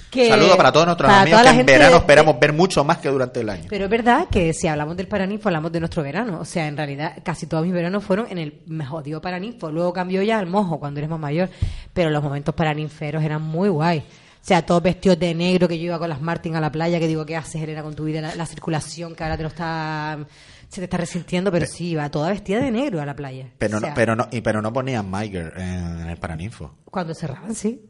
Que- Saludo para todos nuestros para amigos toda que la en gente verano de- esperamos ver mucho más que durante el año. Pero es verdad que si hablamos del Paraninfo, hablamos de nuestro verano. O sea, en realidad, casi todos mis veranos fueron en el me jodido Paraninfo. Luego cambió ya al mojo cuando eres más mayor. Pero los momentos paraninferos eran muy guay. O sea, todos vestidos de negro, que yo iba con las Martin a la playa, que digo, ¿qué haces, Elena, con tu vida? La, la circulación que ahora te lo está... Se te está resintiendo, pero sí, iba toda vestida de negro a la playa. Pero O no, pero no, y pero no ponían Miger en el Paraninfo. Cuando cerraban, sí.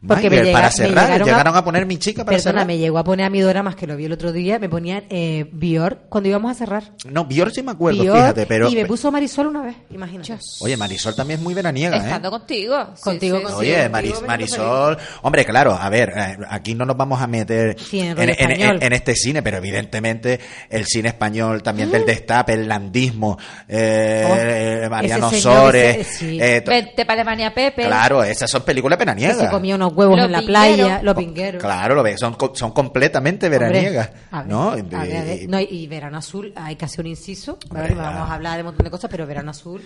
Me llega- para me cerrar, llegaron llegaron a, poner mi chica para Perdona, cerrar. me llegó a poner a mi más que lo vi el otro día, me ponían eh, Bior cuando íbamos a cerrar. No, Bior sí me acuerdo, Bior, fíjate, pero... y me puso Marisol una vez, imagínate. Oye, Marisol también es muy veraniega, ¿eh? Estando contigo. Sí, Contigo, sí. Oye, Maris- Marisol, hombre, claro, a ver, eh, aquí no nos vamos a meter Sí, en en, rollo en- español. en este cine, pero evidentemente el cine español también del destape, el landismo, eh, Oh, Mariano ese señor, Sores, eh, Vete para Alemania, Pepe. claro, esas son películas veraniegas. se comía unos huevos Los en la pingueros. playa, los pingueros. Claro, lo ves, son, co- son completamente veraniegas, ¿no? a ver, a ver. Y- No, y, y Verano Azul, hay que hacer un inciso. Hombre, ¿vale? claro. Vamos a hablar de un montón de cosas, pero Verano Azul,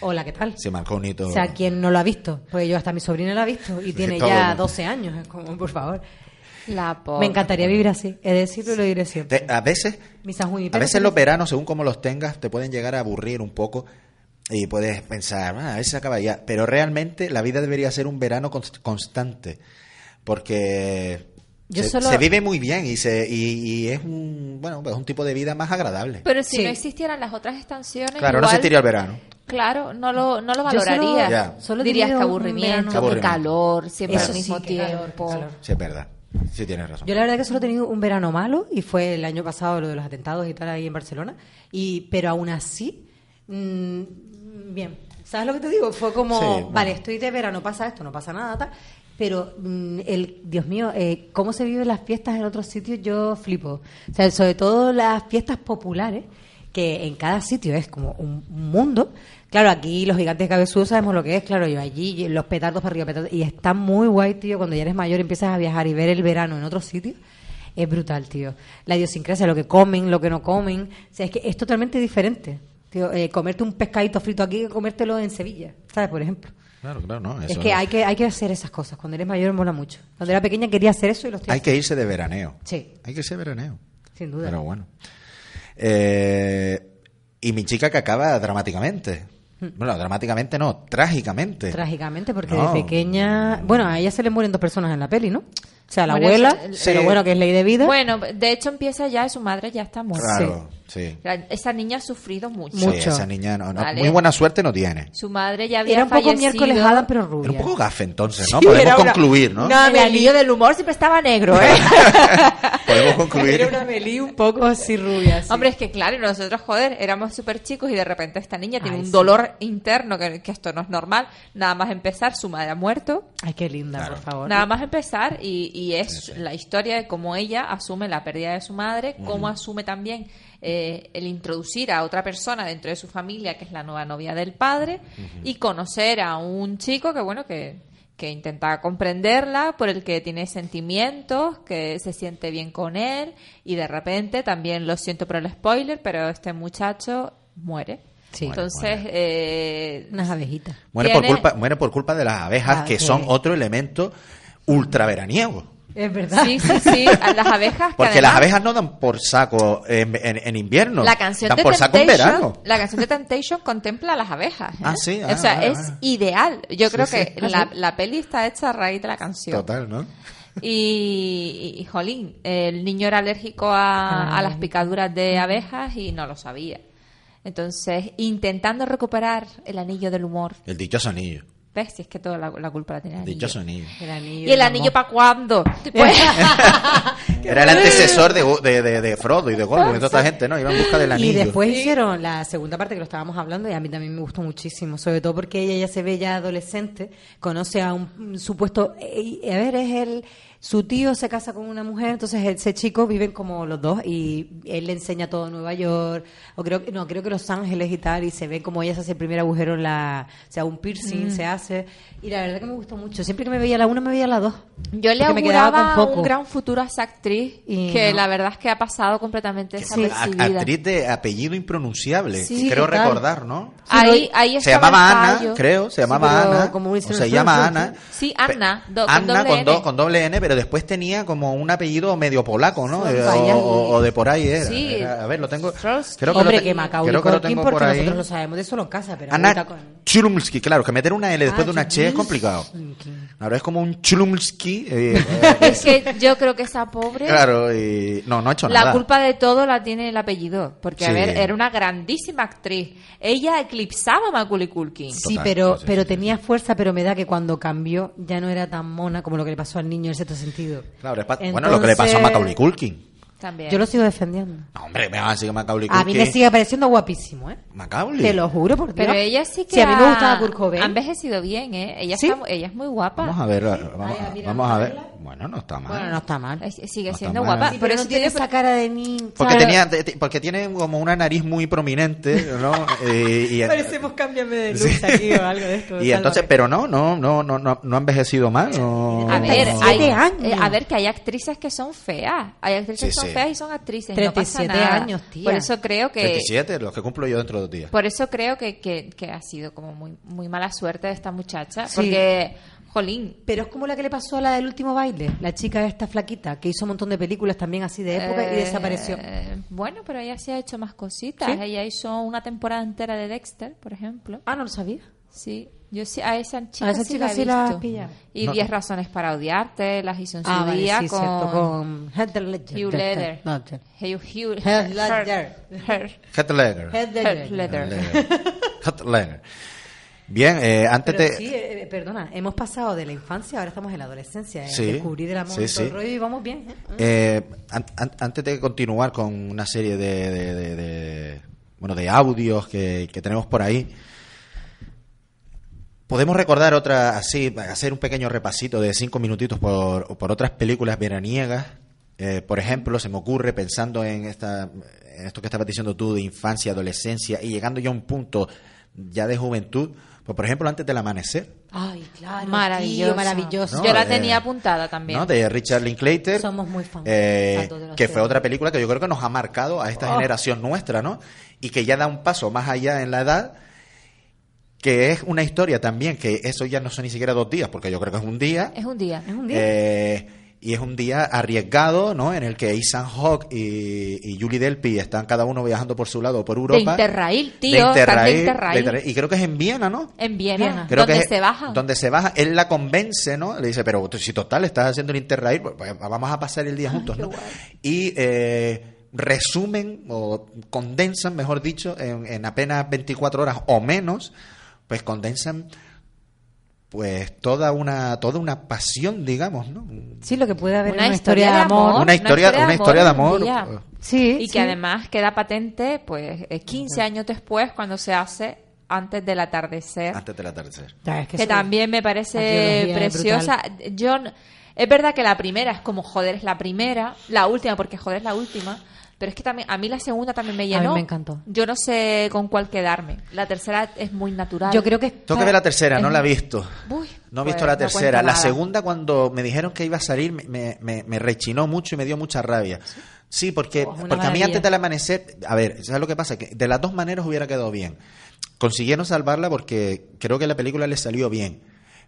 hola, ¿qué tal? Se marcó un hito. O sea, ¿quién no lo ha visto? Pues yo hasta mi sobrina lo ha visto y tiene todo ya mundo. 12 años. Es como, por favor. La. Me encantaría vivir así. He de decirlo y lo diré siempre. Te- a veces, a veces los veranos, según como los tengas, te pueden llegar a aburrir un poco y puedes pensar, "Ah, a ver si se acaba ya. Pero realmente la vida debería ser un verano cons- constante, porque Yo se, solo- se vive muy bien y se y, y es un bueno pues un tipo de vida más agradable. Pero si Sí. no existieran las otras estaciones. claro, no igual, sentiría el verano. Claro, no lo, no lo Yo solo- valoraría. Solo Dirías que aburrimiento, que aburrimiento. calor, siempre Eso al mismo sí, calor, tiempo. qué calor. Sí, es verdad. Sí, tienes razón. Yo la verdad que solo he tenido un verano malo y fue el año pasado lo de los atentados y tal ahí en Barcelona. Y, pero aún así, mm, bien. ¿Sabes lo que te digo? Fue como, Sí, bueno. vale, estoy de verano, pasa esto, no pasa nada, tal. Pero, mm, el, Dios mío, eh, cómo se viven las fiestas en otros sitios, yo flipo. O sea, sobre todo las fiestas populares, que en cada sitio es como un mundo. Claro, aquí los gigantes cabezudos sabemos lo que es, claro, yo allí, los petardos para arriba, petardos, y está muy guay, tío, cuando ya eres mayor y empiezas a viajar y ver el verano en otros sitios. Es brutal, tío. La idiosincrasia, lo que comen, lo que no comen. O sea, es que es totalmente diferente. Tío, eh, comerte un pescadito frito aquí que comértelo en Sevilla, ¿sabes? Por ejemplo. Claro, claro, no. es que hay que hay que hacer esas cosas. Cuando eres mayor mola mucho. Cuando era pequeña quería hacer eso y lo estoy Hay que irse de veraneo. Sí. Hay que irse de veraneo. Sin duda. Pero bueno. Eh, y mi chica que acaba dramáticamente. Bueno, dramáticamente no, trágicamente. Trágicamente, porque No. de pequeña. Bueno, a ella se le mueren dos personas en la peli, ¿no? O sea, la Bueno, abuela, eso- pero Sí. bueno, que es ley de vida. Bueno, de hecho empieza ya, su madre ya está muerta. Claro, sí. La- Esa niña ha sufrido mucho. Sí, Mucho. esa niña no, no- Vale. muy buena suerte no tiene. Su madre ya había Era un poco fallecido. miércoles Adam, pero rubia. Era un poco gafe entonces, Sí, ¿no? Podemos una- concluir, ¿no? una- El anillo del humor siempre estaba negro, ¿eh? Podemos concluir. Era una Meli un poco así rubia. sí. Hombre, es que claro, y nosotros, joder, éramos súper chicos y de repente esta niña tiene un sí. dolor interno, que, que esto no es normal. Nada más empezar, su madre ha muerto. Ay, qué linda, por favor. Nada más empezar y, y es la historia de cómo ella asume la pérdida de su madre, cómo asume también eh, el introducir a otra persona dentro de su familia, que es la nueva novia del padre, y conocer a un chico que, bueno, que, que intenta comprenderla, por el que tiene sentimientos, que se siente bien con él, y de repente, también lo siento por el spoiler, pero este muchacho muere. Sí. Entonces, eh, Unas abejitas. Muere por, culpa, muere por culpa de las abejas, Ah, que sí. son otro elemento ultra veraniego. Es verdad. sí, sí, sí, las abejas. que Porque las abejas no dan por saco en, en- en invierno. La canción dan de por saco en Temptation, verano. la canción de Temptation contempla a las abejas. ¿eh? Ah, sí, ah, o sea, vale, es vale. ideal. Yo Sí, creo sí. que Ah, la, sí. la peli está hecha a raíz de la canción. Total, ¿no? Y, y, y, jolín, el niño era alérgico a, a las picaduras de abejas y no lo sabía. Entonces, intentando recuperar el anillo del humor. El dichoso anillo. ¿Ves? Si es que toda la, la culpa la tiene el anillo. dichoso anillo. El anillo ¿Y el anillo para cuándo? Pues- Era el antecesor de, de, de, de Frodo y de Gollum y toda esta gente, ¿no? Iba en busca del Y anillo. después hicieron la segunda parte que lo estábamos hablando y a mí también me gustó muchísimo, sobre todo porque ella ya se ve ya adolescente, conoce a un, supuesto, a ver, es el, su tío se casa con una mujer, entonces ese chico viven como los dos y él le enseña todo Nueva York, o creo que, no, creo que Los Ángeles y tal, y se ve como ella se hace el primer agujero en la, o sea, un piercing Mm. se hace, y la verdad que me gustó mucho, siempre que me veía la una me veía la dos. Yo le Porque me quedaba auguraba con poco. un gran futuro a esa actriz Y que no. la verdad es que ha pasado completamente desapercibida. actriz de apellido impronunciable, Sí, creo total. recordar, ¿no? Ahí, ahí Se llamaba Ana, creo, se llamaba Ana, como o se llama Ana. Sí, Anna, do- con Anna doble con, do- con doble N, pero después tenía como un apellido medio polaco, ¿no? Sí, Eh, o, o- o de por ahí era. Sí. Era- A ver, lo tengo. Creo que Hombre, lo te- que Macaulay creo que lo tengo porque por ahí. nosotros lo sabemos de solo en casa, pero Ana con... Chulumsky, claro, que meter una L después Ah, de una Che es complicado. Ahora es como un Chulumsky. eh, eh, Es que yo creo que esa pobre, claro, y no, no ha hecho la nada. culpa de todo la tiene el apellido. Porque, a Sí. ver, era una grandísima actriz. Ella eclipsaba a Macaulay Culkin. Sí, Total, pero, sí, sí, pero sí, tenía fuerza, pero me da que cuando cambió ya no era tan mona como lo que le pasó al niño en sentido. Claro, es pa- bueno, lo que le pasó a Entonces, Macaulay Culkin. También. Yo lo sigo defendiendo. No, hombre, me va a decir que Macaulay Culkin. A mí me sigue pareciendo guapísimo, ¿eh? Macaulay. Te lo juro por Dios. Pero ella sí que Si a mí me gustaba Kurt Cobain. ha envejecido bien, ¿eh? Ella, ¿Sí? está- ella es muy guapa. Vamos a ver, vamos, Ay, mira, vamos a ver. Bueno, no está mal. Bueno, no está mal. Eh, Sigue No siendo está mal. guapa. Sí, Por pero eso no tiene tiene esa cara de niño. Porque ¿sabes? tenía, te- te- porque tiene como una nariz muy prominente, ¿no? Eh, y, Parecemos cámbiame de luz aquí o algo de esto. y entonces, pero no, no, no, no, no, no ha envejecido mal. no- A ver, 37 hay, años. eh, a ver que hay actrices que son feas. Hay actrices Sí, que son sí. feas y son actrices. no pasa 37 nada. años, tía. Por eso creo que 37, los que cumplo yo dentro de dos días. por eso creo que, que, que ha sido como muy muy mala suerte de esta muchacha, Sí. porque jolín, Pero es como la que le pasó a la del último baile, la chica esta flaquita, que hizo un montón de películas también así de época y eh, desapareció. Bueno, pero ella sí ha hecho más cositas. ¿Sí? Ella hizo una temporada entera de Dexter, por ejemplo. Ah, no lo sabía. Sí, yo sí, a esa chica, A esa sí chica la he sí la has visto. pillado. Y No. 10 razones para odiarte, las hizo en su Ah, vale, día sí, con, cierto, con Heath Ledger. Hugh Ledger. No, Hugh, Hugh, Heath Ledger. Her- Heath Ledger. Heath Heath Ledger. Bien, eh, antes Pero de... sí, eh, eh, perdona, hemos pasado de la infancia, ahora estamos en la adolescencia, en Sí, descubrir el amor sí, y todo el sí. rollo y vamos bien. ¿eh? Eh, an- an- antes de continuar con una serie de, de- de- de- bueno de audios que, que tenemos por ahí podemos recordar otra así hacer un pequeño repasito de cinco minutitos por, por otras películas veraniegas Eh, por ejemplo se me ocurre pensando en esta en esto que estabas diciendo tú de infancia adolescencia y llegando ya a un punto ya de juventud pues por ejemplo antes del amanecer Ay, claro, Maravilloso. tío, maravilloso. ¿no? Yo la tenía apuntada también. ¿no? de Richard Linklater Somos muy fans. eh, que fue otra película que yo creo que nos ha marcado a esta Oh. generación nuestra, ¿no? Y que ya da un paso más allá en la edad, que es una historia también, que eso ya no son ni siquiera dos días, porque yo creo que es un día. Es un día. Es un día. Eh, y es un día arriesgado, ¿no? En el que Ethan Hawke y, y Julie Delpy están cada uno viajando por su lado por Europa. Interrail, tío, De están de Interrail, Interrail. de Interrail. Y creo que es en Viena, ¿no? En Viena. Creo donde que es- se baja. Donde se baja, él la convence, ¿no? Le dice, pero si total estás haciendo el Interrail, pues, pues, vamos a pasar el día juntos, ¿no? Y eh, resumen o condensan, mejor dicho, en, en apenas 24 horas o menos, pues condensan pues toda una toda una pasión, digamos, ¿no? Sí, lo que puede haber Una una, historia de amor. Una historia- una historia de amor. Sí, y sí. que además queda patente pues eh, 15 años después cuando se hace antes del atardecer Antes del atardecer. Ya, es que, que también me parece preciosa yo n- es verdad que la primera es como joder es la primera la última porque joder es la última pero es que también a mí la segunda también me mí llenó me encantó. yo no sé con cuál quedarme la tercera es muy natural Yo creo que Tengo que ver la tercera, no la he visto. Uy, No he pues, visto la no cuento tercera. la segunda, cuando me dijeron que iba a salir, me, me, me- me rechinó mucho y me dio mucha rabia. Sí, porque, Oh, porque a mí antes del amanecer, a ver, ¿sabes lo que pasa? Que de las dos maneras hubiera quedado bien. Consiguieron salvarla porque creo que la película le salió bien.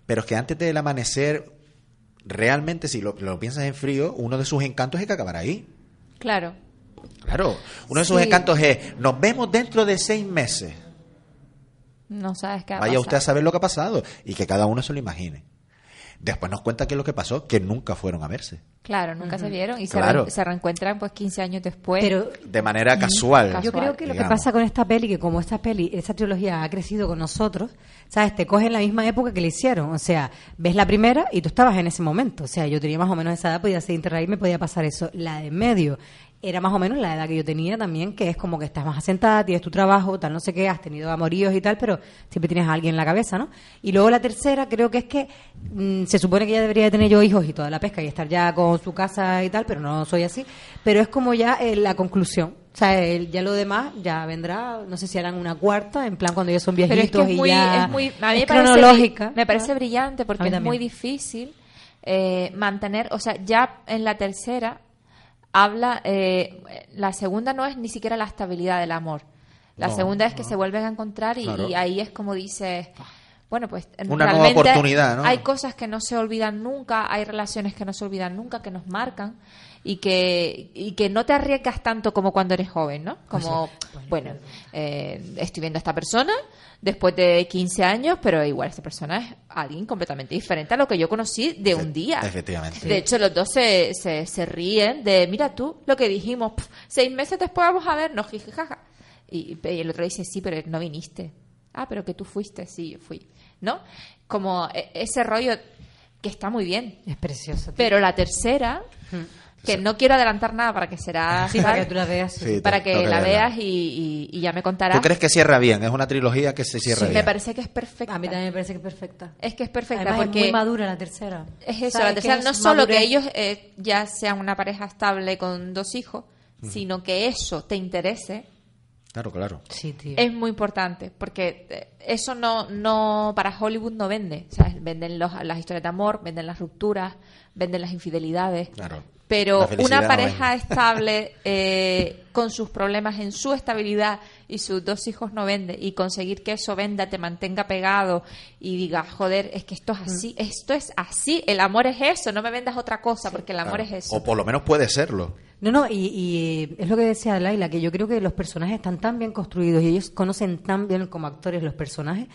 Pero es que antes del amanecer, realmente, si lo, lo piensas en frío, uno de sus encantos es que acabará ahí. claro Claro, uno de sus Sí. encantos es, nos vemos dentro de seis meses. no sabes qué va a Vaya usted a saber lo que ha pasado y que cada uno se lo imagine. Después nos cuenta qué es lo que pasó, que nunca fueron a verse. claro nunca se vieron y se Claro. re- se, reencuentran pues 15 años después Pero De manera casual. Casual. Yo creo que lo que pasa con esta peli, que como esta peli, esta trilogía ha crecido con nosotros, ¿sabes? Te coge en la misma época que le hicieron. O sea, ves la primera y tú estabas en ese momento. O sea, yo tenía más o menos esa edad, podía ser Interrail, me podía pasar eso. La de medio era más o menos la edad que yo tenía también, que es como que estás más asentada, tienes tu trabajo, tal, no sé qué, has tenido amoríos y tal, pero siempre tienes a alguien en la cabeza, ¿no? Y luego la tercera, creo que es que mm, se supone que ya debería de tener yo hijos y toda la pesca y estar ya con su casa y tal, pero no soy así. Pero es como ya eh, la conclusión. O sea, el- ya lo demás ya vendrá, no sé si harán una cuarta, en plan cuando ya son viejitos Pero es que es y muy, ya es muy, a mí es me parece, cronológica. me parece brillante porque es muy difícil eh, mantener, o sea, ya en la tercera habla, eh, la segunda no es ni siquiera la estabilidad del amor. La No, segunda es que se vuelven a encontrar y, Claro. y ahí es como dices, bueno, pues Una nueva oportunidad, ¿no? hay cosas que no se olvidan nunca, hay relaciones que no se olvidan nunca, que nos marcan y que, y que no te arriesgas tanto como cuando eres joven, ¿no? Como, bueno, eh, estoy viendo a esta persona después de 15 años, pero igual esta persona es alguien completamente diferente a lo que yo conocí de un día. Efectivamente. De hecho, los dos se, se, se ríen de, mira tú, lo que dijimos, seis meses después vamos a vernos, jijijaja. Y, y el otro dice, sí, pero no viniste. Ah, pero que tú fuiste, sí, yo fui. ¿No? Como e- ese rollo que está muy bien. Es precioso. tío. Pero la tercera, que no quiero adelantar nada para que será Sí, para que tú la veas. sí. Sí, para te- que tengo que la verla. veas y, y- y ya me contarás. ¿Tú crees que cierra bien? Es una trilogía que se cierra Sí, bien. me parece que es perfecta. A mí también me parece que es perfecta. Es que es perfecta Además, porque es muy madura la tercera. Es eso, la tercera, no es solo que ellos eh, ya sean una pareja estable con dos hijos, sino que eso te interese, Claro, claro. Sí, tío. es muy importante, porque eh, eso no, no para Hollywood no vende, ¿sabes? Venden los- las historias de amor, venden las rupturas, venden las infidelidades, Claro. Pero una pareja estable eh, con sus problemas en su estabilidad y sus dos hijos no vende y conseguir que eso venda, te mantenga pegado y diga, joder, es que esto es así, esto es así, el amor es eso, no me vendas otra cosa porque el amor Claro. es eso. O por lo menos puede serlo. No, no, y, y es lo que decía Laila, que yo creo que los personajes están tan bien construidos y ellos conocen tan bien como actores los personajes,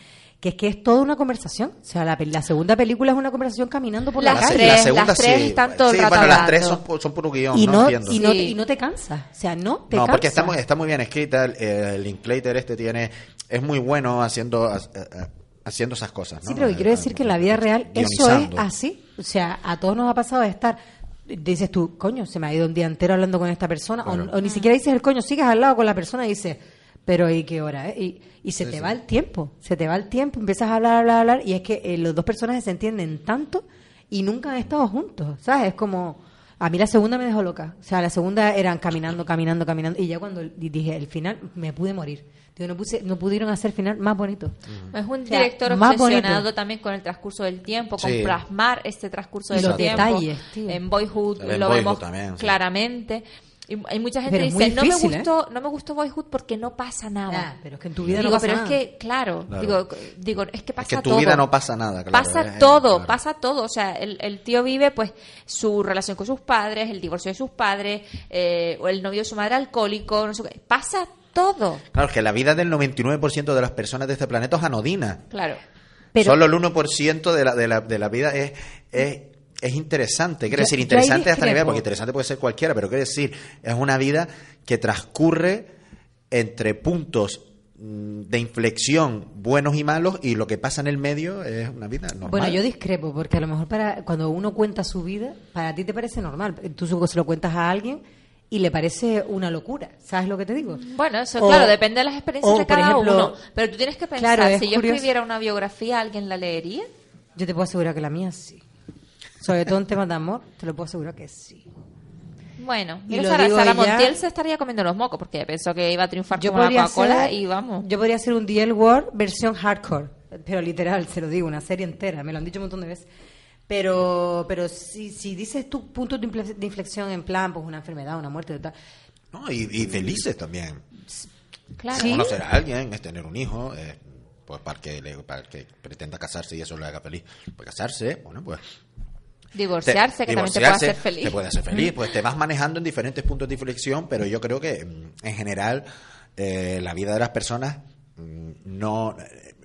que es que es toda una conversación. O sea, la, segunda película es una conversación caminando por Las la calle. tres, la segunda las tres sí. están todo el sí, rato bueno, las tres son, son puro guion, Y ¿no? y, no, Sí. y no te cansas. O sea, no te No, porque está muy, está muy bien escrita. El, el Linklater este tiene es muy bueno haciendo ha- ha- haciendo esas cosas. ¿no? Sí, pero quiero decir que en la vida real eso es así. O sea, a todos nos ha pasado de estar. Dices tú, coño, se me ha ido un día entero hablando con esta persona. O-. O, ni siquiera dices el coño, sigues al lado con la persona y dices, pero ¿y qué hora? eh?". Y, y se Sí, te sí. va el tiempo. Se te va el tiempo, empiezas a hablar, hablar, hablar. Y es que eh, los dos personajes se entienden tanto y nunca han estado juntos. ¿Sabes? Es como. A mí la segunda me dejó loca. O sea, la segunda eran caminando, caminando, caminando. Y ya cuando di- dije el final, me pude morir. Digo, no, puse, no pudieron hacer final más bonito. Es un O sea, director más obsesionado bonito. también con el transcurso del tiempo, con Sí. plasmar este transcurso Y del los tiempo. detalles, tío. En Boyhood En lo Boyhood vemos también, sí. Y hay mucha gente Pero que es dice, no me ¿eh? gustó, no me gustó Boyhood porque no pasa nada. Pero es que en tu vida digo, no pasa pero nada. es que, claro, Claro. digo, digo, es que pasa que en tu todo. vida no pasa nada, claro, Pasa es- es- todo, claro. pasa todo. O sea, el, el tío vive, pues, su relación con sus padres, el divorcio de sus padres, eh, o el novio de su madre alcohólico, no sé qué. Pasa todo. Claro, es que la vida del 99% de las personas de este planeta es anodina. Claro. Pero- Solo el 1% de la, de, la, de la vida es, es, es interesante. Quiero Yo- decir, interesante hasta nivel, porque interesante puede ser cualquiera, pero quiero decir, es una vida que transcurre entre puntos mm, de inflexión buenos y malos y lo que pasa en el medio es una vida normal. Bueno, yo discrepo, porque a lo mejor para cuando uno cuenta su vida, para ti te parece normal. Tú supongo que se lo cuentas a alguien y le parece una locura. ¿Sabes lo que te digo? Bueno, eso O- claro, depende de las experiencias o, de cada ejemplo, uno. Pero tú tienes que pensar, claro, si yo curioso. escribiera una biografía, ¿alguien la leería? Yo te puedo asegurar que la mía sí. Sobre todo en temas de amor, te lo puedo asegurar que sí. Bueno, Y lo Sara, digo Sara ya- Montiel se estaría comiendo los mocos porque pensó que iba a triunfar Yo como la Coca-Cola y vamos. yo podría hacer un DL World versión hardcore, pero literal, se lo digo, una serie entera, me lo han dicho un montón de veces. Pero, pero si, si dices tu punto de infle- de inflexión en plan, pues una enfermedad, una muerte, tal, No, y, y felices también. Claro. Conocer a alguien, es tener un hijo, es, pues para que, le- para que pretenda casarse y eso le haga feliz. Pues casarse, bueno, pues Divorciarse, te- que también te puede divorciarse, hacer feliz. Te puede hacer feliz, pues te vas manejando en diferentes puntos de inflexión, pero yo creo que mm, en general eh, la vida de las personas mm, no eh,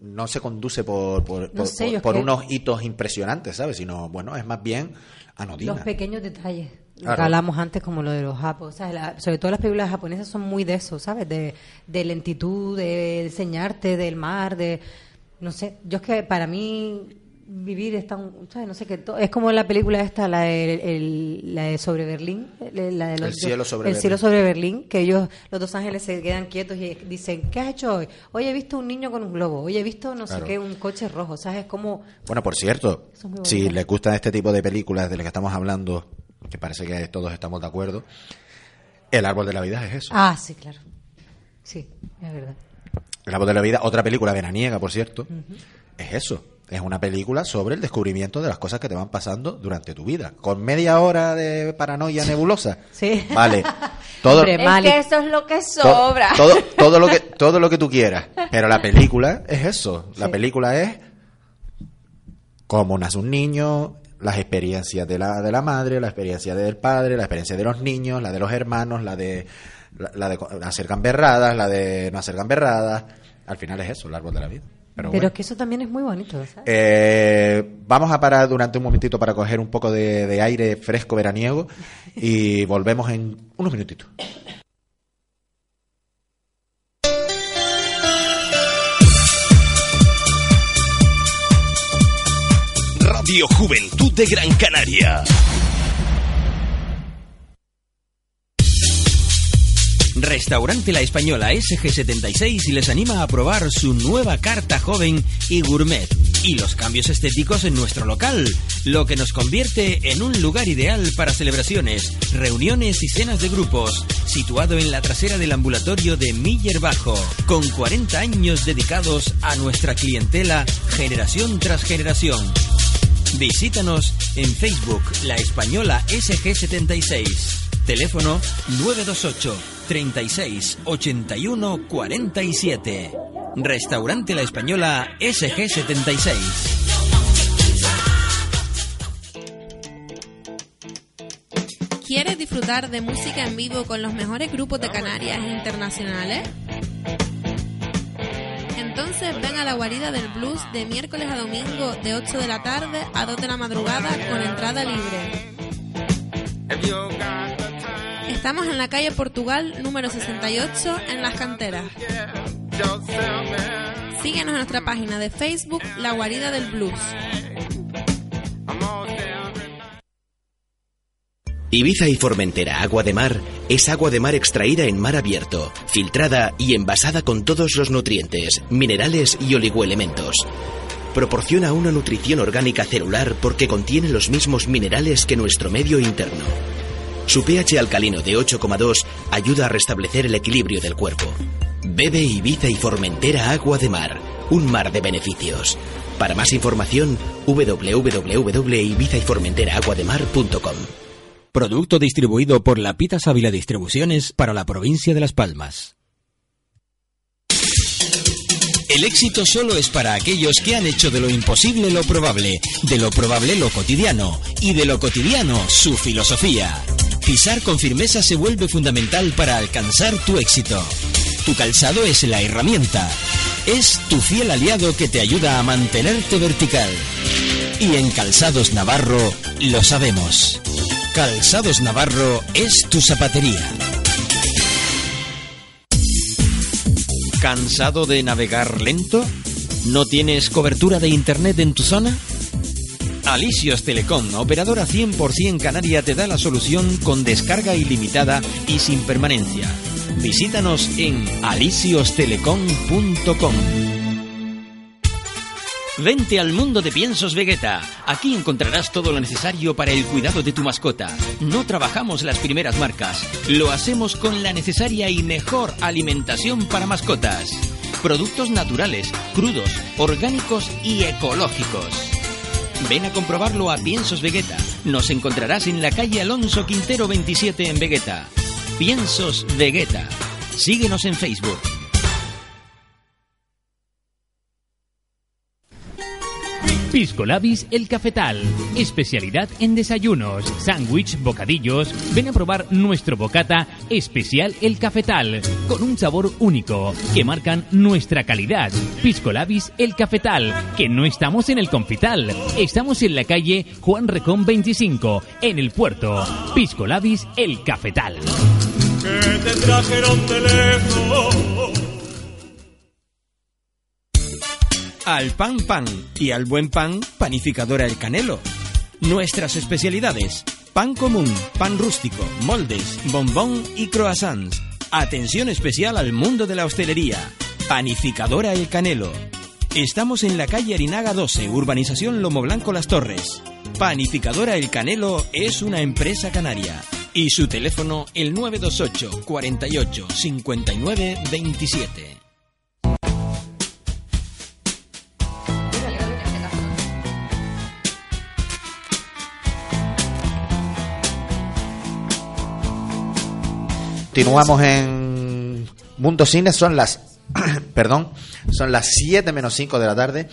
no se conduce por, por, No por- sé, por- por unos hitos impresionantes, ¿sabes? Sino, bueno, es más bien anodina. Los pequeños detalles. Lo Claro. que hablamos antes como lo de los japos. ¿sabes? La- sobre todo las películas japonesas son muy de eso, ¿sabes? De, de lentitud, de enseñarte del mar, de... No sé, yo es que para mí vivir es tan... ¿sabes? No sé qué... Es como la película esta, la de, el- la de sobre Berlín. el- La de los- El cielo sobre El cielo Berlín. sobre Berlín, que ellos, los dos ángeles se quedan quietos y dicen, ¿qué has hecho hoy? Hoy he visto un niño con un globo, hoy he visto no Claro. sé qué, un coche rojo, ¿sabes? Es como... Bueno, por cierto, es si les gustan este tipo de películas de las que estamos hablando, que parece que todos estamos de acuerdo, El árbol de la vida es eso. Ah, sí, claro. Sí, es verdad. El árbol de la vida, otra película veraniega, por cierto, es eso. Es una película sobre el descubrimiento de las cosas que te van pasando durante tu vida. Con media hora de paranoia nebulosa. Sí. Vale. Todo, Hombre, Es Mali. que eso es lo que to- sobra. todo, todo lo que, todo lo que tú quieras. Pero la película es eso. La Sí. película es cómo nace un niño, las experiencias de la, de la madre, la experiencia del padre, la experiencia de los niños, la de los hermanos, la de, la, la de hacer gamberradas, la de no hacer gamberradas. Al final es eso, el árbol de la vida. Pero, Pero bueno. es que eso también es muy bonito, ¿sabes? Eh, vamos a parar durante un momentito para coger un poco de, de aire fresco veraniego y volvemos en unos minutitos. Radio Juventud de Gran Canaria. Restaurante La Española SG76 les anima a probar su nueva carta joven y gourmet y los cambios estéticos en nuestro local, lo que nos convierte en un lugar ideal para celebraciones, reuniones y cenas de grupos, situado en la trasera del ambulatorio de Miller Bajo, con 40 años dedicados a nuestra clientela generación tras generación. Visítanos en Facebook La Española SG76. Teléfono 928 36 81 47. Restaurante La Española SG76. ¿Quieres disfrutar de música en vivo con los mejores grupos de Canarias internacionales? Entonces ven a la guarida del blues de miércoles a domingo de 8 de la tarde a 2 de la madrugada con entrada libre. Estamos en la calle Portugal número 68 en Las Canteras. Síguenos en nuestra página de Facebook La Guarida del Blues. Ibiza y Formentera Agua de Mar es agua de mar extraída en mar abierto, filtrada y envasada con todos los nutrientes, minerales y oligoelementos. Proporciona una nutrición orgánica celular porque contiene los mismos minerales que nuestro medio interno. Su pH alcalino de 8,2 ayuda a restablecer el equilibrio del cuerpo. Bebe Ibiza y Formentera Agua de Mar, un mar de beneficios. Para más información, www.ibizayformenteraaguademar.com. Producto distribuido por la Pita Sábila Distribuciones para la provincia de Las Palmas. El éxito solo es para aquellos que han hecho de lo imposible lo probable, de lo probable lo cotidiano y de lo cotidiano su filosofía. Pisar con firmeza se vuelve fundamental para alcanzar tu éxito. Tu calzado es la herramienta. Es tu fiel aliado que te ayuda a mantenerte vertical. Y en Calzados Navarro lo sabemos. Calzados Navarro es tu zapatería. ¿Cansado de navegar lento? ¿No tienes cobertura de internet en tu zona? Alisios Telecom, operadora 100% canaria, te da la solución con descarga ilimitada y sin permanencia. Visítanos en alisiostelecom.com. Vente al mundo de piensos Vegeta. Aquí encontrarás todo lo necesario para el cuidado de tu mascota. No trabajamos las primeras marcas, lo hacemos con la necesaria y mejor alimentación para mascotas. Productos naturales, crudos, orgánicos y ecológicos. Ven a comprobarlo a Piensos Vegeta. Nos encontrarás en la calle Alonso Quintero 27 en Vegeta. Piensos Vegeta. Síguenos en Facebook. Pisco Labis El Cafetal. Especialidad en desayunos, sándwich, bocadillos. Ven a probar nuestro bocata especial El Cafetal, con un sabor único que marcan nuestra calidad. Pisco Labis El Cafetal, que no estamos en el Confital, estamos en la calle Juan Recón 25, en el puerto. Pisco Labis El Cafetal. te trajeron Al pan pan y al buen pan, panificadora El Canelo. Nuestras especialidades: pan común, pan rústico, moldes, bombón y croissants. Atención especial al mundo de la hostelería. Panificadora El Canelo. Estamos en la calle Arinaga 12, urbanización Lomo Blanco Las Torres. Panificadora El Canelo es una empresa canaria. Y su teléfono el 928 48 59 27. Continuamos en Mundo Cine, son las perdón, son las 7 menos 5 de la tarde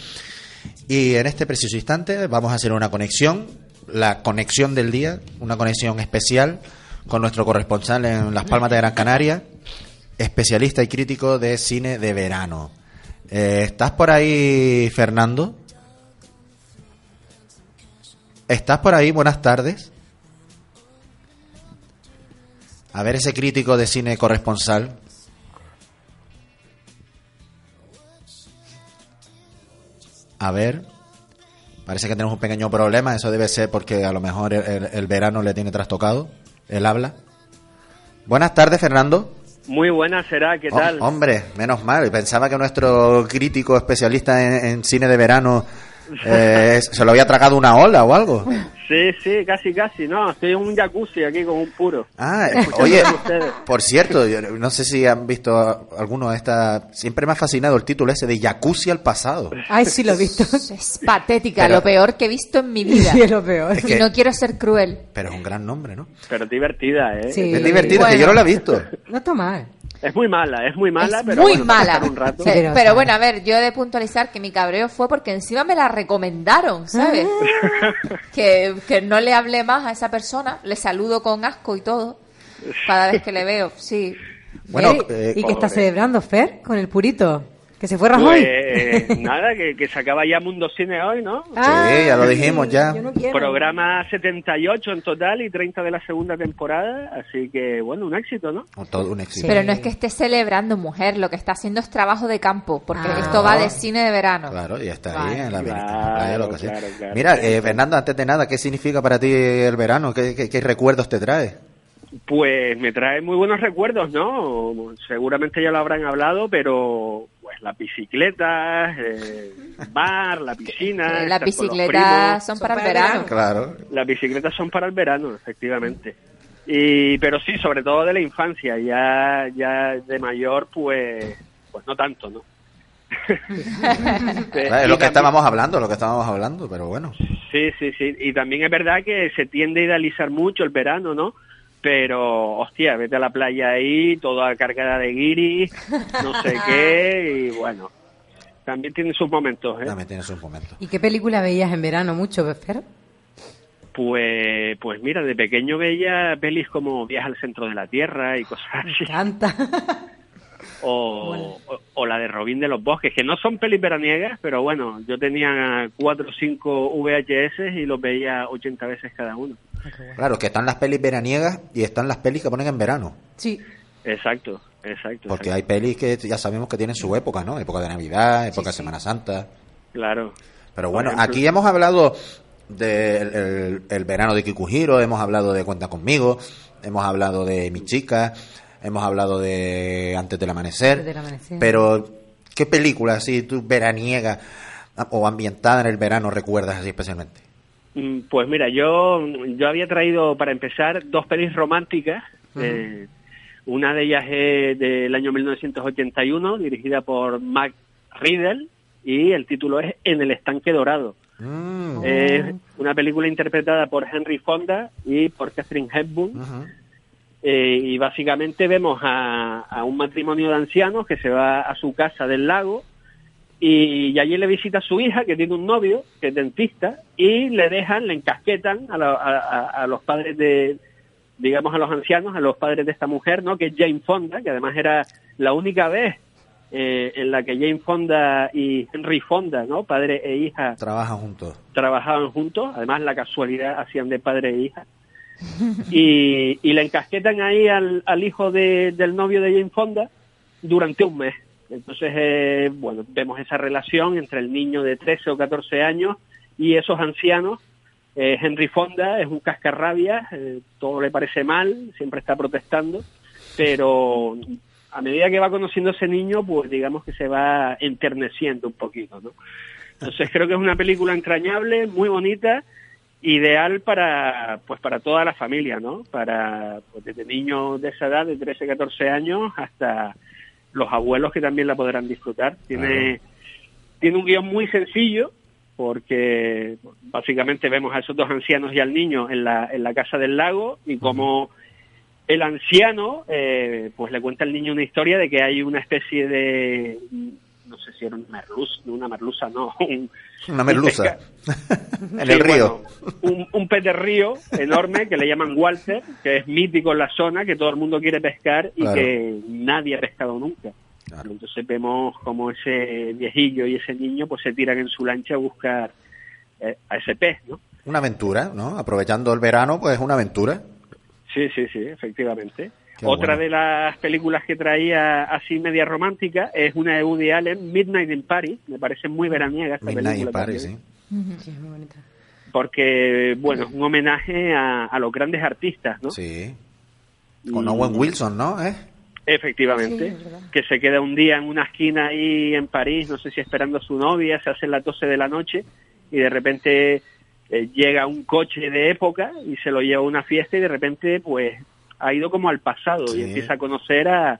y en este preciso instante vamos a hacer una conexión, la conexión del día, una conexión especial con nuestro corresponsal en Las Palmas de Gran Canaria, especialista y crítico de cine de verano. Eh, ¿Estás por ahí, Fernando? ¿Estás por ahí? Buenas tardes. A ver ese crítico de cine corresponsal. A ver. Parece que tenemos un pequeño problema. Eso debe ser porque a lo mejor el, el- el verano le tiene trastocado. Él habla. Buenas tardes, Fernando. Muy buena será, ¿qué Oh, tal? hombre, menos mal. Pensaba que nuestro crítico especialista en, en cine de verano eh, se lo había tragado una ola o algo. Sí, sí, casi, casi. No, estoy en un jacuzzi aquí con un puro. Ah, Escuchando oye, por cierto, yo no sé si han visto alguno de estas. Siempre me ha fascinado el título ese de Jacuzzi al pasado. Ay, sí lo he visto. Es patética, Pero- lo peor que he visto en mi vida. Sí, es lo peor. Es Y no quiero ser cruel. Pero es un gran nombre, ¿no? Pero divertida, ¿eh? Sí. Es divertido, que yo no la he visto. No está mal. Es muy mala, es muy mala, es pero muy bueno, mala. un rato. Sí, Pero, bueno, a ver, yo he de puntualizar que mi cabreo fue porque encima me la recomendaron, ¿sabes? que, que no le hable más a esa persona, le saludo con asco y todo, cada vez que le veo, sí. Bueno, eh, ¿Y qué está joder. celebrando Fer con el purito? ¿Que se fue Rajoy? Pues nada, que, que se acaba ya Mundo Cine hoy, ¿no? Ah, Sí, ya lo dijimos ya. No. Programa 78 en total y 30 de la segunda temporada, así que bueno, un éxito, ¿no? Todo un éxito. Pero no es que esté celebrando mujer, lo que está haciendo es trabajo de campo, porque Ah. esto va de cine de verano. Claro, y está Vale. ahí en la Claro, en la playa, lo que sea. claro, claro, Mira, eh, Fernando, antes de nada, ¿qué significa para ti el verano? ¿Qué, qué- qué recuerdos te trae? Pues me trae muy buenos recuerdos, ¿no? Seguramente ya lo habrán hablado, pero pues las bicicletas, eh, el bar, la piscina. Eh, Las bicicletas son para el verano. Claro. Las bicicletas son para el verano, efectivamente. Y, pero sí, sobre todo de la infancia, ya, ya de mayor, pues, pues no tanto, ¿no? es lo que estábamos hablando, lo que estábamos hablando, pero bueno. Sí, sí, sí. Y también es verdad que se tiende a idealizar mucho el verano, ¿no? Pero, hostia, vete a la playa ahí, toda cargada de guiris, no sé qué, y bueno, también tiene sus momentos, ¿eh? También tiene sus momentos. ¿Y qué película veías en verano mucho, Fer? Pues, pues mira, de pequeño veía pelis como Viaje al centro de la Tierra y cosas así. Me encanta. O, o, o la de Robin de los Bosques, que no son pelis veraniegas, pero bueno, yo tenía cuatro o cinco VHS y los veía 80 veces cada uno. Claro, que están las pelis veraniegas y están las pelis que ponen en verano. Sí. Exacto, exacto. Porque exacto. hay pelis que ya sabemos que tienen su época, ¿no? Época de Navidad, época de Semana Santa. Claro. Pero bueno, ejemplo- aquí hemos hablado del el, el verano de Kikuhiro, hemos hablado de Cuenta conmigo, hemos hablado de Mi chica, hemos hablado de Antes del amanecer. Antes del amanecer. Pero, ¿qué película así tú veraniega o ambientada en el verano recuerdas así especialmente? Mm, Pues mira, yo, yo había traído para empezar dos pelis románticas. eh, una de ellas es del año 1981, dirigida por Mac Riddle, y el título es En el estanque dorado. Mm. Es una película interpretada por Henry Fonda y por Catherine Hepburn. Eh, y básicamente vemos a, a un matrimonio de ancianos que se va a su casa del lago y, allí le visita a su hija que tiene un novio que es dentista y le dejan, le encasquetan a, la- a- a- los padres de, digamos a los ancianos, a los padres de esta mujer, ¿no? Que es Jane Fonda, que además era la única vez eh, en la que Jane Fonda y Henry Fonda, ¿no? Padre e hija Trabajan juntos. trabajaban juntos, además la casualidad hacían de padre e hija. Y, y le encasquetan ahí al, al hijo de- del novio de Jane Fonda durante un mes. Entonces, eh, bueno, vemos esa relación entre el niño de 13 o 14 años y esos ancianos. Eh, Henry Fonda es un cascarrabia, eh, todo le parece mal, siempre está protestando, pero a medida que va conociendo a ese niño, pues digamos que se va enterneciendo un poquito, ¿no? Entonces creo que es una película entrañable, muy bonita, ideal para pues para toda la familia, ¿no? Para pues, desde niños de esa edad, de 13, 14 años, hasta los abuelos que también la podrán disfrutar. Tiene tiene un guion muy sencillo porque básicamente vemos a esos dos ancianos y al niño en la, en la casa del lago y como el anciano eh, pues le cuenta al niño una historia de que hay una especie de no sé si era una merluza, no una merluza, no, un, Una un merluza. en Sí, el río. bueno, un, un pez de río enorme que le llaman Walter, que es mítico en la zona, que todo el mundo quiere pescar y Claro. que nadie ha pescado nunca. Entonces vemos como ese viejillo y ese niño pues se tiran en su lancha a buscar eh, a ese pez, ¿no? Una aventura, ¿no? Aprovechando el verano, pues una aventura. Sí, sí, sí, efectivamente. Qué Otra bueno. de las películas que traía así media romántica es una de Woody Allen, Midnight in Paris. Me parece muy veraniega esta Midnight in película. Paris, también. sí. Sí, es muy bonita. Porque, bueno, es un homenaje a, a los grandes artistas, ¿no? Sí. Con Owen Wilson, ¿no? ¿Eh? Efectivamente, Sí, es verdad. que se queda un día en una esquina ahí en París, no sé si esperando a su novia, se hacen las 12 de la noche y de repente eh, llega un coche de época y se lo lleva a una fiesta y de repente pues ha ido como al pasado Sí. y empieza a conocer a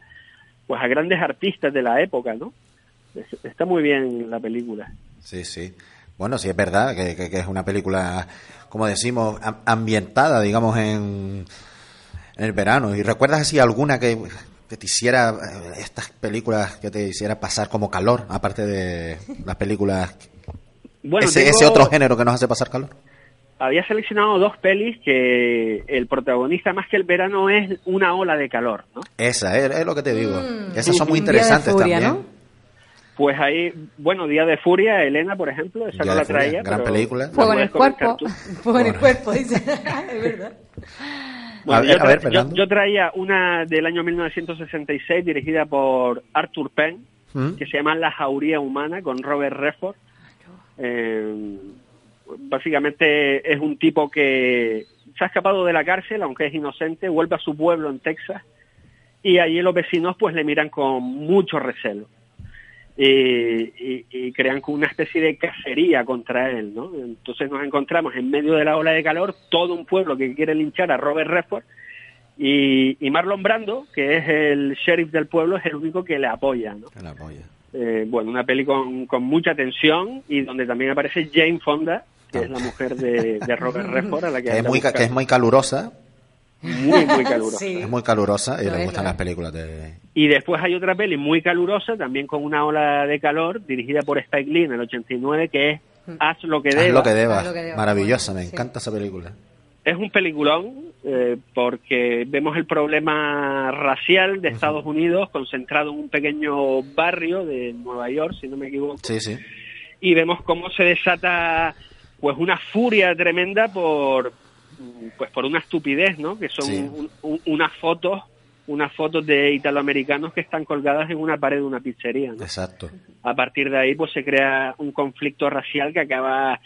pues a grandes artistas de la época, ¿no? Es- Está muy bien la película. Sí, sí. Bueno, sí es verdad que, que- que es una película, como decimos, am- ambientada, digamos, en, en el verano. ¿Y recuerdas así alguna que, que te hiciera, eh, estas películas que te hiciera pasar como calor, aparte de las películas, Bueno, ese, tengo- ese otro género que nos hace pasar calor? Había seleccionado dos pelis que el protagonista más que el verano es una ola de calor, ¿no? Esa, es, es lo que te digo. Mm. Esas son muy interesantes furia, también. ¿no? Pues ahí, bueno, Día de Furia, Elena, por ejemplo, esa Día no la Furia, traía. gran pero película. la Fuego en el cuerpo. Fuego en el cuerpo, dice. es verdad. Bueno, A ver, yo, a tra- ver, yo- yo traía una del año 1966 dirigida por Arthur Penn, ¿Mm? que se llama La Jauría Humana, con Robert Redford. Eh, básicamente es un tipo que se ha escapado de la cárcel, aunque es inocente, vuelve a su pueblo en Texas y allí los vecinos pues le miran con mucho recelo. Y, y- y crean una especie de cacería contra él, ¿no? Entonces nos encontramos en medio de la ola de calor, todo un pueblo que quiere linchar a Robert Redford y, y Marlon Brando, que es el sheriff del pueblo, es el único que le apoya, ¿no? Que. Eh, bueno, una peli con, con mucha tensión y donde también aparece Jane Fonda, que es la mujer de, de Robert Redford, a la que, Que es, muy, buscando. que es muy calurosa. Muy, muy calurosa. Es muy calurosa y le gustan las películas de... Y después hay otra peli muy calurosa, también con una ola de calor, dirigida por Spike Lee en el 89, que es Haz lo que Haz debas. lo que debas. Maravillosa, me encanta esa película. Es un peliculón eh, porque vemos el problema racial de Estados Unidos concentrado en un pequeño barrio de Nueva York, si no me equivoco, Sí, sí. y vemos cómo se desata pues una furia tremenda por pues por una estupidez, ¿no? Que son Sí. un- un- unas fotos unas fotos de italoamericanos que están colgadas en una pared de una pizzería. ¿no? Exacto. A partir de ahí pues se crea un conflicto racial que acaba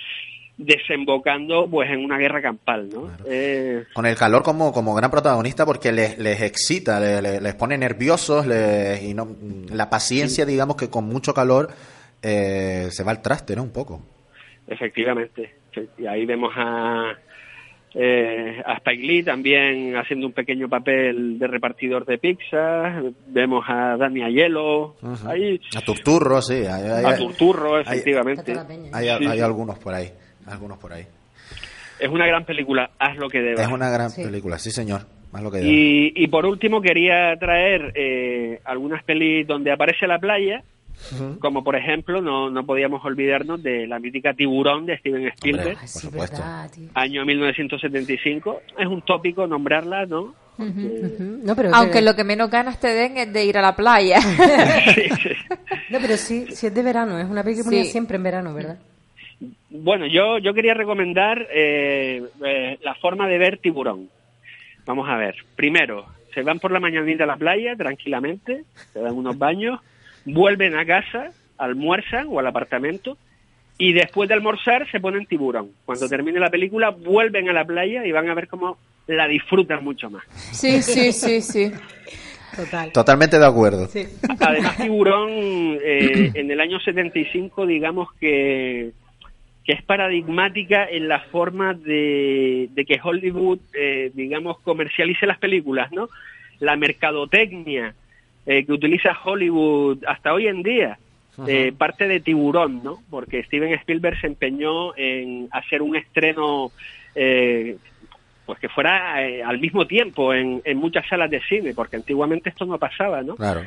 desembocando pues en una guerra campal, ¿no? Eh, Con el calor como, como gran protagonista porque les, les excita, le- le- les, pone nerviosos les- y no, la paciencia, digamos que con mucho calor eh, se va al traste, ¿no? Un poco. Efectivamente. Y ahí vemos a, eh, a Spike Lee también haciendo un pequeño papel de repartidor de pizza. Vemos a Dani ahí, A Turturro, sí. Hay, hay- a Turturro, efectivamente. Hay, hay sí. algunos por ahí. Algunos por ahí. Es una gran película, haz lo que debas. Es una gran película, sí, señor. Más lo que deba. Y, y por último quería traer eh, algunas pelis donde aparece la playa, Como por ejemplo, no, no podíamos olvidarnos de la mítica Tiburón de Steven Spielberg, por supuesto. año 1975. Es un tópico nombrarla, ¿no? No, pero Aunque lo que menos ganas te den es de ir a la playa. No, pero sí, sí es de verano, es una película que Sí. siempre en verano, ¿verdad? Bueno, yo, yo quería recomendar eh, eh, la forma de ver tiburón. Vamos a ver. Primero, se van por la mañanita a la playa tranquilamente, se dan unos baños, vuelven a casa, almuerzan o al apartamento y después de almorzar se ponen tiburón. Cuando termine la película vuelven a la playa y van a ver cómo la disfrutan mucho más. Sí, sí, sí, sí. Total. Totalmente de acuerdo. Además, Tiburón, eh, en el año 75, digamos que, que es paradigmática en la forma de, de que Hollywood, eh, digamos, comercialice las películas, ¿no? La mercadotecnia eh, que utiliza Hollywood hasta hoy en día, eh, parte de Tiburón, ¿no? Porque Steven Spielberg se empeñó en hacer un estreno eh, pues que fuera eh, al mismo tiempo en, en muchas salas de cine, porque antiguamente esto no pasaba, ¿no? Claro.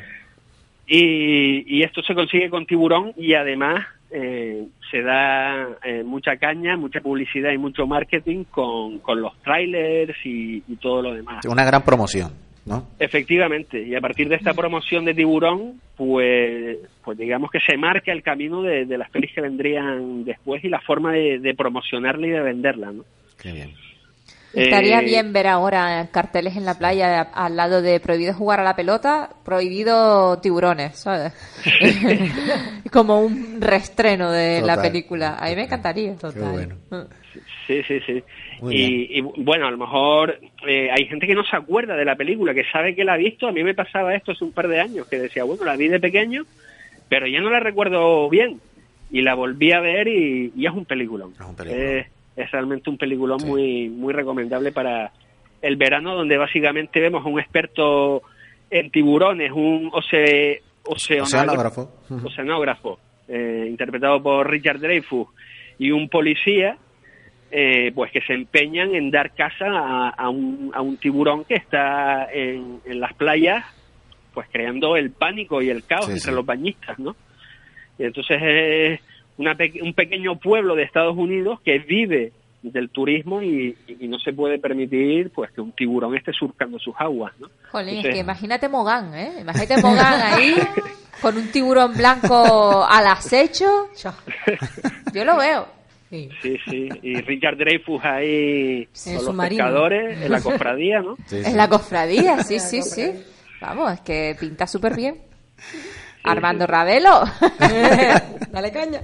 Y, y esto se consigue con tiburón y además eh, se da eh, mucha caña, mucha publicidad y mucho marketing con, con los trailers y, y todo lo demás. Una gran promoción, ¿no? Efectivamente, y a partir de esta promoción de tiburón, pues, pues digamos que se marca el camino de, de las pelis que vendrían después y la forma de, de promocionarla y de venderla, ¿no? Qué bien. Estaría Eh, bien ver ahora carteles en la playa al lado de prohibido jugar a la pelota, prohibido tiburones, ¿sabes? Como un reestreno de la película. A mí me encantaría. Total. Sí, sí, sí. Y, y, bueno, a lo mejor eh, hay gente que no se acuerda de la película, que sabe que la ha visto. A mí me pasaba esto hace un par de años, que decía, bueno, la vi de pequeño, pero ya no la recuerdo bien. Y la volví a ver y, y es un peliculón. Es, es realmente un peliculón muy, muy recomendable para el verano, donde básicamente vemos a un experto en tiburones, un oce, oceanógrafo, eh, interpretado por Richard Dreyfuss, y un policía, eh, pues que se empeñan en dar caza a, a un, a un tiburón que está en, en las playas, pues creando el pánico y el caos Sí, entre sí. los bañistas, ¿no? Y entonces es una un pequeño pueblo de Estados Unidos que vive del turismo y, y no se puede permitir pues que un tiburón esté surcando sus aguas, ¿no? Jolín, es Entonces- que imagínate Mogán, ¿eh? Imagínate Mogán ahí con un tiburón blanco al acecho. Yo lo veo. Sí, sí, y Richard Dreyfuss ahí En el con los submarino. pescadores, en la cofradía, ¿no? Es la cofradía, sí, sí, sí. Vamos, es que pinta súper bien. Armando Ravelo. Dale caña.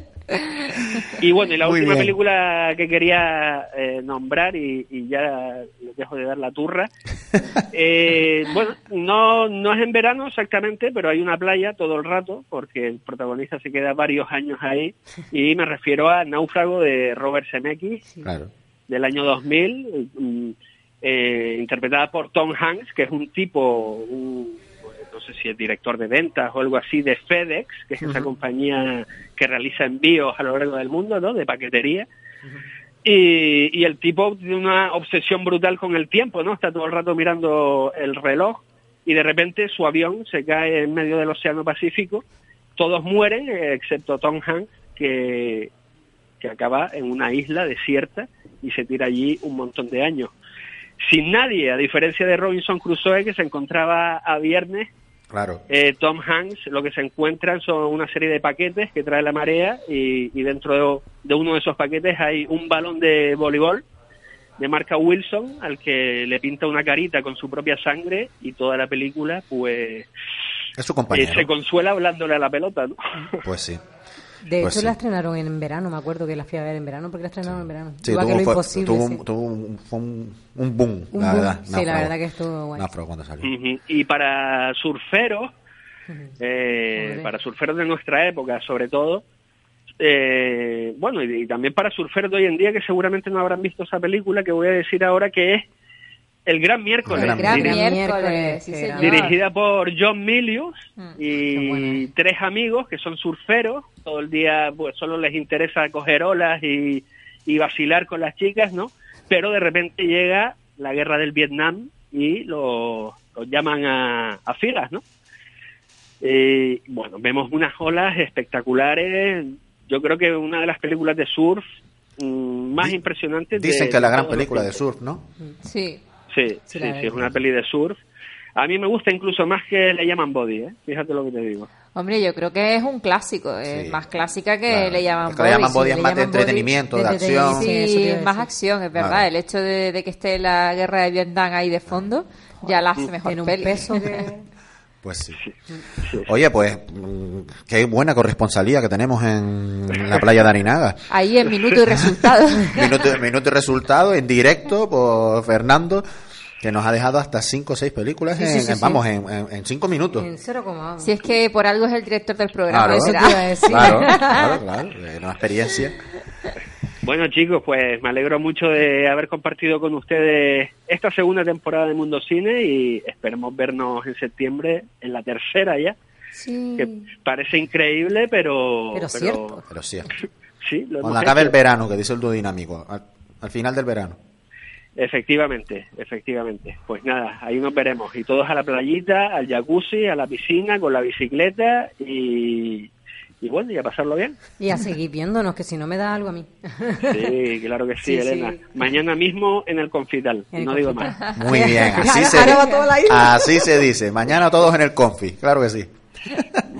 Y bueno, y la Muy última bien. película que quería eh, nombrar, y, y ya les dejo de dar la turra, eh, bueno, no, no es en verano exactamente, pero hay una playa todo el rato, porque el protagonista se queda varios años ahí, y me refiero a Náufrago de Robert Zemeckis, Claro. del año 2000, mm, eh, interpretada por Tom Hanks, que es un tipo, un- sé si es director de ventas o algo así, de FedEx, que es esa compañía que realiza envíos a lo largo del mundo, ¿no? De paquetería. Y, y el tipo tiene una obsesión brutal con el tiempo, ¿no? Está todo el rato mirando el reloj y de repente su avión se cae en medio del Océano Pacífico. Todos mueren, excepto Tom Hanks, que, que acaba en una isla desierta y se tira allí un montón de años. Sin nadie, a diferencia de Robinson Crusoe, que se encontraba a viernes Claro. eh, Tom Hanks lo que se encuentran son una serie de paquetes que trae la marea y, y dentro de, de uno de esos paquetes hay un balón de voleibol de marca Wilson al que le pinta una carita con su propia sangre y toda la película pues Es su eh, compañero. se consuela hablándole a la pelota ¿no? Pues sí. De Pues hecho, sí. la estrenaron en verano, me acuerdo que la fui a ver en verano porque la estrenaron en verano. Sí, Igual tuvo, que lo fue- imposible. tuvo, sí. un, tuvo un- fue un, un boom, Un la boom. verdad. Sí, la verdad que estuvo guay. Cuando salió. Y para surferos, eh, para surferos de nuestra época, sobre todo, eh, bueno, y, y también para surferos de hoy en día que seguramente no habrán visto esa película que voy a decir ahora que es El Gran Miércoles, El Gran diri- Miércoles, sí, señor. dirigida por John Milius Mm. y tres amigos que son surferos, todo el día pues solo les interesa coger olas y, y vacilar con las chicas, ¿no? Pero de repente llega la guerra del Vietnam y los los llaman a, a filas, ¿no? Eh, bueno, vemos unas olas espectaculares. Yo creo que una de las películas de surf mm, más impresionantes. de- Dicen que es la de gran película de surf, ¿no? Sí. Sí, Sí, sí, es una peli de surf. A mí me gusta incluso más que le llaman Body, ¿eh? Fíjate lo que te digo. Hombre, yo creo que es un clásico, es más clásica que Claro. le llaman Es que le llaman body, body sí, es más de body. entretenimiento, de De acción. Sí, Sí, eso más acción, es verdad. Claro. El hecho de, de que esté la guerra de Vietnam ahí de fondo ya la hace mejor Tiene un peli. peso que... Pues sí. Oye, pues mm, qué buena corresponsalía que tenemos en la playa de Arinaga. Ahí en minuto y resultado. minuto, minuto y resultado en directo por Fernando, que nos ha dejado hasta cinco o seis películas, Sí, en, sí, en- sí. vamos, en, en- en cinco minutos. En cero coma. Si es que por algo es el director del programa. Claro, eso te iba a decir. claro, claro, claro, una experiencia. Bueno, chicos, pues me alegro mucho de haber compartido con ustedes esta segunda temporada de Mundo Cine y esperemos vernos en septiembre en la tercera ya. Sí. Que parece increíble, pero. Pero cierto. Pero sí. Sí, lo Cuando acabe el verano, que dice el duodinámico, al, al final del verano. Efectivamente, efectivamente. Pues nada, ahí nos veremos. Y todos a la playita, al jacuzzi, a la piscina, con la bicicleta y, y bueno, y a pasarlo bien. Y a seguir viéndonos, que si no me da algo a mí. Sí, claro que sí, Sí, Elena. sí. Mañana mismo en el Confital, En el no digo más. Muy bien, así se, así se dice. Mañana todos en el confi, claro que sí.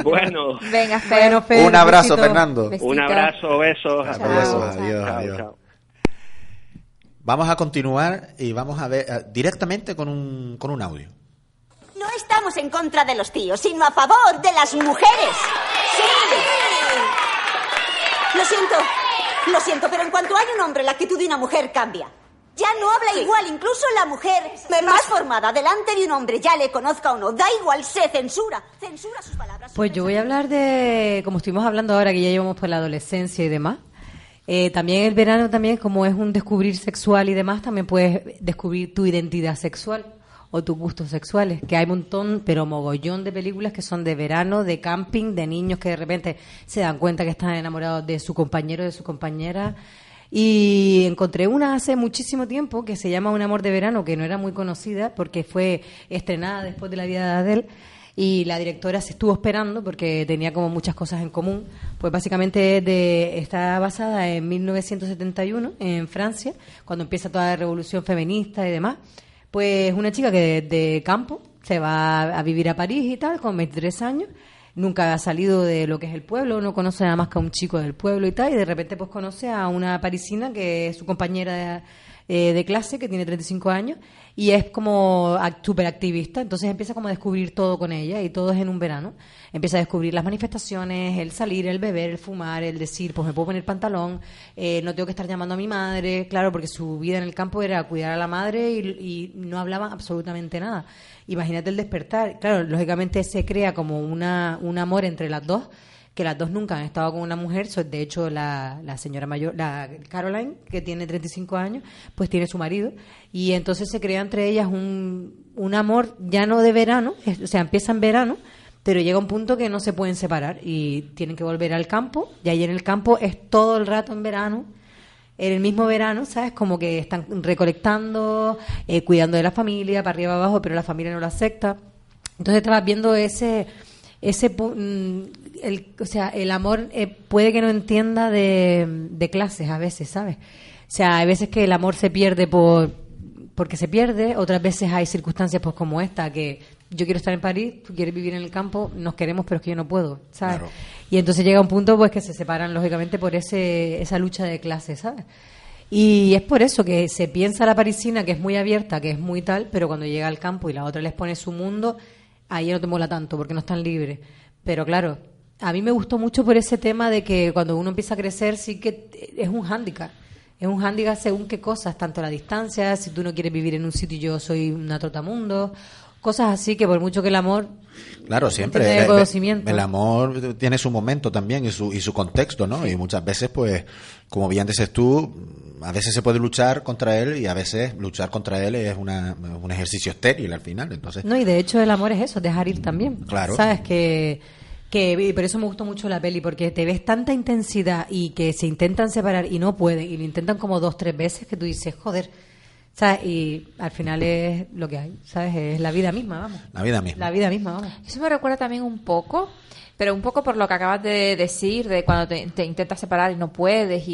Bueno, Venga, Fer. Bueno, Fer, Un abrazo, besito. Fernando. Besito. un abrazo, besos. Hasta Chao. luego. Adiós, Chao, adiós. chao. Vamos a continuar y vamos a ver eh, directamente con un, con un audio. No estamos en contra de los tíos, sino a favor de las mujeres. ¡Sí! Lo siento, lo siento, pero en cuanto hay un hombre, la actitud de una mujer cambia. Ya no habla igual, incluso la mujer más formada delante de un hombre, ya le conozca o no, da igual, se censura. Censura sus palabras. Pues yo voy a hablar de, como estuvimos hablando ahora, que ya llevamos por la adolescencia y demás. Eh, también el verano, también como es un descubrir sexual y demás, también puedes descubrir tu identidad sexual o tus gustos sexuales. Que hay un montón, pero mogollón de películas que son de verano, de camping, de niños que de repente se dan cuenta que están enamorados de su compañero, de su compañera. Y encontré una hace muchísimo tiempo que se llama Un amor de verano, que no era muy conocida porque fue estrenada después de la vida de Adele y la directora se estuvo esperando porque tenía como muchas cosas en común. Pues básicamente de, está basada en 1971 en Francia, cuando empieza toda la revolución feminista y demás. Pues una chica que de, de campo se va a vivir a París y tal, con 23 años, nunca ha salido de lo que es el pueblo, no conoce nada más que a un chico del pueblo y tal, y de repente pues conoce a una parisina que es su compañera eh, de clase, que tiene 35 años, y es como ac- súper activista, entonces empieza como a descubrir todo con ella, y todo es en un verano. Empieza a descubrir las manifestaciones, el salir, el beber, el fumar, el decir, pues me puedo poner pantalón, eh, no tengo que estar llamando a mi madre, claro, porque su vida en el campo era cuidar a la madre y, y no hablaba absolutamente nada. Imagínate el despertar, claro, lógicamente se crea como una, un amor entre las dos que las dos nunca han estado con una mujer. De hecho, la, la señora mayor, la Caroline, que tiene 35 años, pues tiene su marido. Y entonces se crea entre ellas un, un amor ya no de verano, o sea, empieza en verano, pero llega un punto que no se pueden separar y tienen que volver al campo. Y ahí en el campo es todo el rato en verano en el mismo verano, ¿sabes? Como que están recolectando, eh, cuidando de la familia, para arriba abajo, pero la familia no lo acepta. Entonces estabas viendo ese, ese, mm, el, o sea, el amor eh, puede que no entienda de, de clases a veces, ¿sabes? O sea, hay veces que el amor se pierde por porque se pierde, otras veces hay circunstancias pues como esta, que yo quiero estar en París, tú quieres vivir en el campo, nos queremos, pero es que yo no puedo, ¿sabes? Claro. Y entonces llega un punto pues que se separan lógicamente por ese esa lucha de clases, ¿sabes? Y es por eso que se piensa la parisina que es muy abierta, que es muy tal, pero cuando llega al campo y la otra les pone su mundo, ahí no te mola tanto porque no están libres. Pero claro, a mí me gustó mucho por ese tema de que cuando uno empieza a crecer sí que es un hándicap. Es un hándicap según qué cosas, tanto la distancia, si tú no quieres vivir en un sitio y yo soy una trotamundo, cosas así que por mucho que el amor Claro, siempre. Tener El- conocimiento. El amor tiene su momento también y su, y su contexto, ¿no? Y muchas veces, pues, como bien dices tú, a veces se puede luchar contra él y a veces luchar contra él es una, un ejercicio estéril al final. Entonces, No, y de hecho el amor es eso, dejar ir también. Claro. ¿Sabes? Que, que y por eso me gustó mucho la peli, porque te ves tanta intensidad y que se intentan separar y no pueden, y lo intentan como dos, tres veces que tú dices, joder. ¿Sabes? Y al final es lo que hay, ¿sabes? Es la vida misma, vamos. la vida misma. La vida misma, vamos. Eso me recuerda también un poco, pero un poco por lo que acabas de decir, de cuando te, te intentas separar y no puedes y,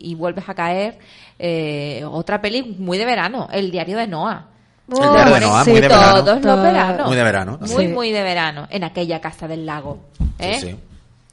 y- y vuelves a caer. Eh, otra peli muy de verano, El diario de Noah. El diario de Noah, muy de verano. Todos los veranos. Muy de verano. Muy, Sí. muy de verano, en aquella casa del lago. ¿eh? Sí, sí.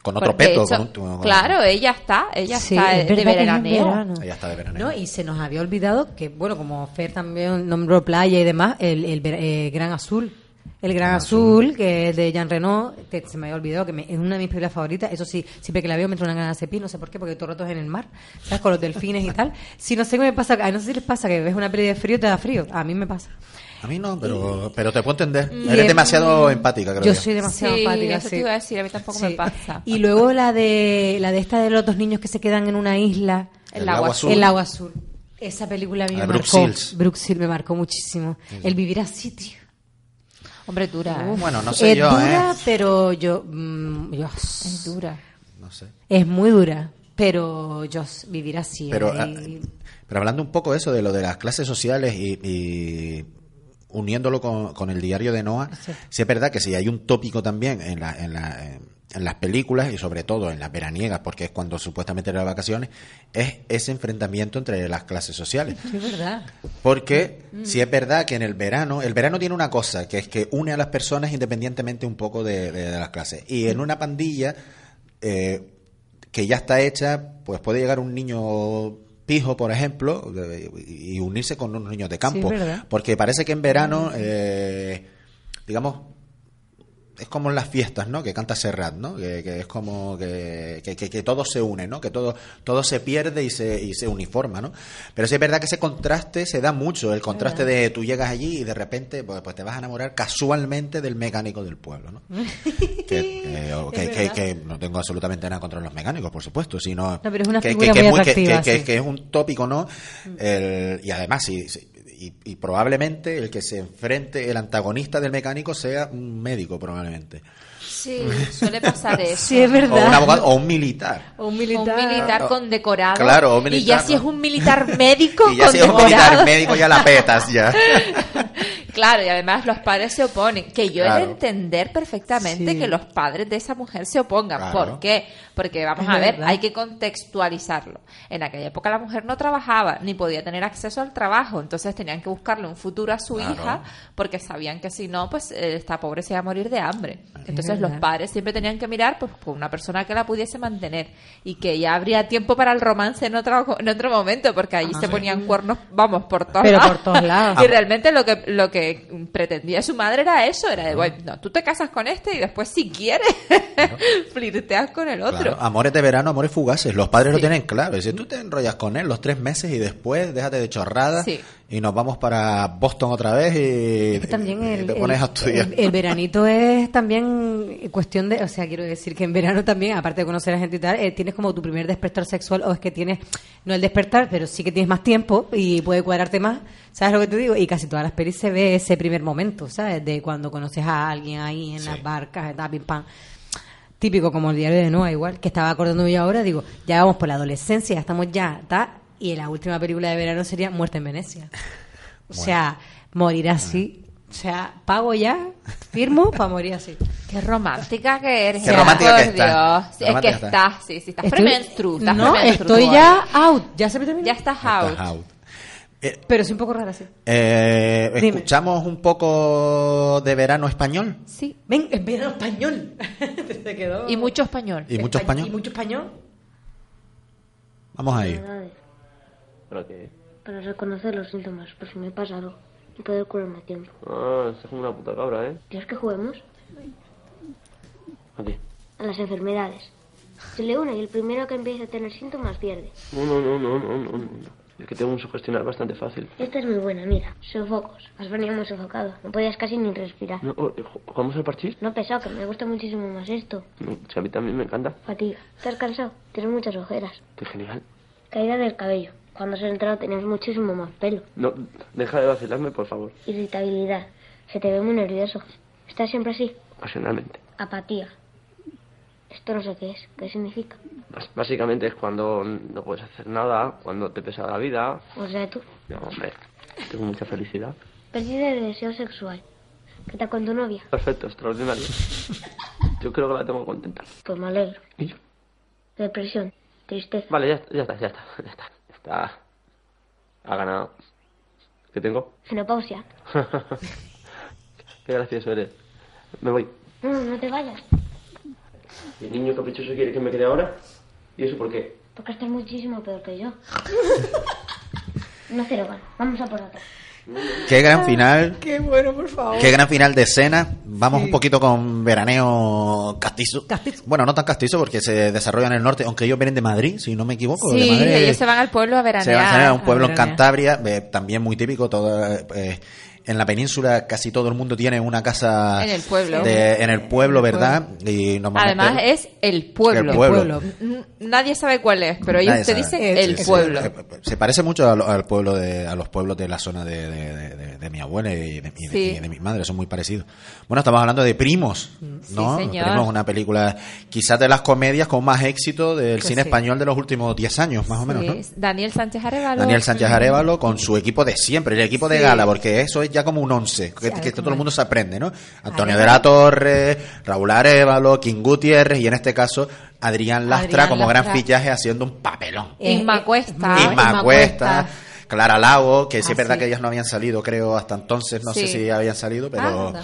Con otro Porque, peto. hecho, con un- con- Claro, ella está, ella Sí, está es de veraneo. verano. Ella está de verano. No, y se nos había olvidado que, bueno, como Fer también nombró playa y demás, el, el eh, Gran Azul. El Gran Azul, que es de Jean Reno, que se me había olvidado, que me- es una de mis películas favoritas. Eso sí, siempre que la veo me entra una ganas de pis, no sé por qué, porque todo el rato es en el mar, ¿sabes? Con los delfines y tal. Si no sé qué me pasa, a no sé si les pasa que ves una peli de frío y te da frío. A mí me pasa. A mí no, pero, pero te puedo entender. Eres es- demasiado empática, creo Yo yo. soy demasiado Sí, empática, eso te iba a decir, a mí tampoco Sí. me pasa. Y luego la de la de esta de los dos niños que se quedan en una isla. El agua azul. El agua azul. Esa película a mí La me marcó. Brooke. Brooke Shields me marcó muchísimo. El vivir así, tío. Hombre, dura. ¿eh? Bueno, no sé es yo, dura, ¿eh? pero yo, mm, yo- Es dura. No sé. es muy dura, pero yo vivir así. Pero, ahí- ah, pero hablando un poco de eso, de lo de las clases sociales y, y uniéndolo con, con el diario de Noah, sí. es verdad que si hay un tópico también en, la, en, la, en las películas y sobre todo en las veraniegas, porque es cuando supuestamente eran las vacaciones, es ese enfrentamiento entre las clases sociales. Es verdad. Porque Mm. si es verdad que en el verano, el verano tiene una cosa, que es que une a las personas independientemente un poco de, de- de las clases. Y en una pandilla eh, que ya está hecha, pues puede llegar un niño pijo, por ejemplo, y unirse con unos niños de campo. Sí, es verdad. Porque parece que en verano, eh, digamos, es como en las fiestas, ¿no? Que canta Serrat, ¿no? Que, que es como que, que, todo se une, ¿no? Que todo, todo se pierde y se, y se uniforma, ¿no? Pero sí es verdad que ese contraste se da mucho, el contraste de tú llegas allí y de repente pues, pues te vas a enamorar casualmente del mecánico del pueblo, ¿no? que, eh, que, no tengo absolutamente nada contra los mecánicos, por supuesto, sino No, pero es una que, es un tópico, ¿no? El- y además, sí, sí, y, y probablemente el que se enfrente, el antagonista del mecánico sea un médico, probablemente. Sí, suele pasar eso. Sí, es O verdad. un abogado o un militar. O un Un militar. militar condecorado. Claro, un Y ya militar, si ¿no? es un militar médico Y ya si es un condecorado. militar médico ya la petas ya. Claro, y además los padres se oponen. Que yo he de entender perfectamente Sí. que los padres de esa mujer se opongan. Claro. ¿Por qué? Porque vamos Es a ver, verdad. hay que contextualizarlo. En aquella época la mujer no trabajaba ni podía tener acceso al trabajo, entonces tenían que buscarle un futuro a su Claro. hija porque sabían que si no, pues eh, esta pobre se iba a morir de hambre. Entonces los padres siempre tenían que mirar pues por una persona que la pudiese mantener y que ya habría tiempo para el romance en otro en otro momento porque allí se ponían cuernos, vamos, por todos Pero lados. por todos lados. Y realmente lo que lo que que pretendía su madre era eso, era de, bueno, no, tú te casas con este y después si quieres flirteas con el otro. Claro, amores de verano, amores fugaces. Los padres lo Sí. tienen claro. Si tú te enrollas con él los tres meses y después déjate de chorrada Sí. Y nos vamos para Boston otra vez y, también el, te pones el- a estudiar. el- el veranito es también cuestión de, o sea, quiero decir que en verano también, aparte de conocer a gente y tal, eh, tienes como tu primer despertar sexual o es que tienes, no el despertar, pero sí que tienes más tiempo y puede cuadrarte más, ¿sabes lo que te digo? Y casi todas las pelis se ve ese primer momento, ¿sabes? De cuando conoces a alguien ahí en las barcas, tal, pim, pam. Típico como el diario de Noah, igual, que estaba acordándome yo ahora, digo, ya vamos por la adolescencia, ya estamos ya, ta, y la última película de verano sería Muerte en Venecia. O sea, morir así. O sea, pago ya, firmo para morir así. Qué romántica que eres. Qué romántica por que estás. Sí, es que romántica estás. estás, sí, sí, estás premenstru. Estás no, estoy ya out. Ya se me terminó. Ya estás out. Estás out. Pero sí un poco rara, sí. Eh. ¿Escuchamos un poco de verano español? Sí. Ven, es verano español. Se quedó. Y mucho español. ¿Y mucho español? Y mucho español. Vamos ahí. ¿Para qué? Para reconocer los síntomas, por si me pasa algo. Y poder curarme a tiempo. Ah, estás como una puta cabra, ¿eh? ¿Quieres que juguemos? ¿A qué? A las enfermedades. Se le une y el primero que empiece a tener síntomas pierde. No, no, no, no, no, no. no. Es que tengo un sugestionar bastante fácil. Esta es muy buena, mira. Sofocos. Has venido muy sofocado. No podías casi ni respirar. No, oh, ¿ju- ¿Jugamos al parchís? No pesado, que me gusta muchísimo más esto. No, si a mí también me encanta. Fatiga. ¿Estás cansado? Tienes muchas ojeras. Qué genial. Caída del cabello. Cuando se entrado tenías muchísimo más pelo. No, deja de vacilarme, por favor. Irritabilidad. Se te ve muy nervioso. ¿Estás siempre así? Ocasionalmente. Apatía. Esto no sé qué es. ¿Qué significa? Básicamente es cuando no puedes hacer nada, cuando te pesa la vida. O sea, tú. No, hombre, tengo mucha felicidad. Pérdida de deseo sexual. ¿Qué tal con tu novia? Perfecto, extraordinario. Yo creo que la tengo contenta. Pues me alegro. ¿Y yo? Depresión. Tristeza. Vale, ya, ya está, ya está, ya está. Ha ganado. ¿Qué tengo? Menopausia. Qué gracioso eres. Me voy. No, no te vayas. ¿El niño caprichoso quiere que me quede ahora? ¿Y eso por qué? Porque estás muchísimo peor que yo. No cero gana. Vamos a por otro. Qué gran final. Qué bueno, por favor. Qué gran final de escena. Vamos un poquito con veraneo castizo. Bueno, no tan castizo porque se desarrolla en el norte, aunque ellos vienen de Madrid, si no me equivoco. de Sí, Madrid. ellos se van al pueblo a veranear. Se van a un pueblo en. Cantabria, eh, también muy típico. Todo, eh, en la península casi todo el mundo tiene una casa En el pueblo. de- en el pueblo, ¿verdad? Y normalmente Además es el pueblo. El pueblo. Nadie sabe cuál es, pero ellos Nadie te sabe. dicen Sí, el sí, pueblo. sí. Eh, Se parece mucho a, lo- al pueblo de, a los pueblos de la zona de, de- de- de- de mi abuela y de, y de- Sí. y de mi madre, son muy parecidos. Bueno, estamos hablando de Primos, ¿no? señor. Primos, una película quizás de las comedias con más éxito del Pues cine sí. español de los últimos 10 años, más o menos, Daniel Sánchez Arevalo. Daniel Sánchez Arevalo con su equipo de siempre, el equipo de Sí. gala, porque eso es ya como un once, que, que todo el mundo se aprende, ¿no? Antonio Arevalo. de la Torre, Raúl Arevalo, King Gutiérrez y en este caso Adrián Lastra Adrián como gran fichaje haciendo un papelón. Isma Cuesta. Isma Cuesta, Clara Lago, que sí Ah, es verdad sí. que ellas no habían salido, creo, hasta entonces, no sé Sí. si habían salido, pero... Anda.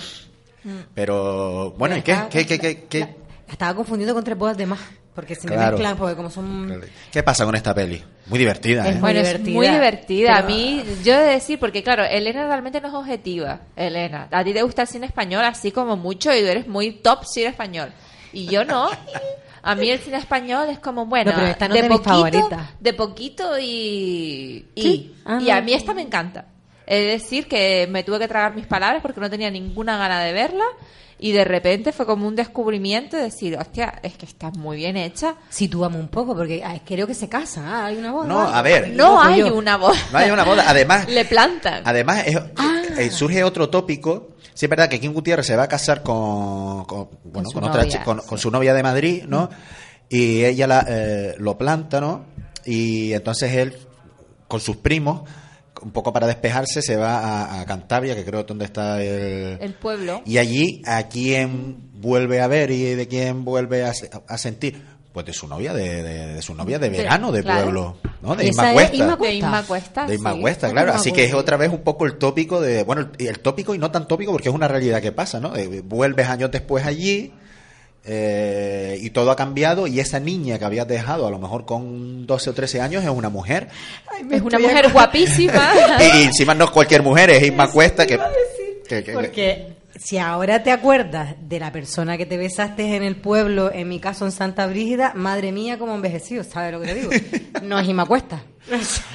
Pero, bueno, ¿y qué? ¿Qué, qué, qué, qué, La estaba confundiendo con tres bodas de más. Porque se me Claro. mezclan, porque como son. qué pasa con esta peli? Muy divertida, ¿eh? Bueno, es muy divertida. A mí, yo he de decir, porque claro, Elena realmente no es objetiva. Elena, a ti te gusta el cine español así como mucho y tú eres muy top cine español. Y yo no. A mí el cine español es como, bueno, No, pero esta no de es poquito, de poquito y... Y, Sí. Ah, y a mí esta me encanta. Es decir, que me tuve que tragar mis palabras porque no tenía ninguna gana de verla. Y de repente fue como un descubrimiento de decir, hostia, es que está muy bien hecha. Sitúame un poco, porque ay, creo que se casan. ah, hay una boda. No, a ver. No Ojo, hay yo. una boda. No hay una boda. Además, Le plantan. Además, es- Ah. eh, surge otro tópico. Sí, es verdad que King Gutiérrez se va a casar con, con, bueno, su con, otra novia, con, con su novia de Madrid, ¿no? Y ella la, eh, lo planta, ¿no? Y entonces él, con sus primos, un poco para despejarse, se va a, a Cantabria, que creo es donde está el... El pueblo. Y allí, ¿a quién vuelve a ver y de quién vuelve a, a sentir? Pues de su novia, de, de- de su novia de verano, de claro. pueblo, ¿no? De Isma es Cuesta. Isma Cuesta. De Isma Cuesta, De Isma sí. Cuesta, claro. Isma Así que es otra vez un poco el tópico de, bueno, el, el tópico y no tan tópico porque es una realidad que pasa, ¿no? Eh, vuelves años después allí eh, y todo ha cambiado y esa niña que habías dejado a lo mejor con 12 o 13 años es una mujer. Es una mujer guapísima. y, y encima no es cualquier mujer, es Isma Cuesta que... Que- que- Porque si ahora te acuerdas de la persona que te besaste en el pueblo, en mi caso en Santa Brígida, madre mía, cómo envejeció, ¿sabes lo que te digo? No es Imacuesta.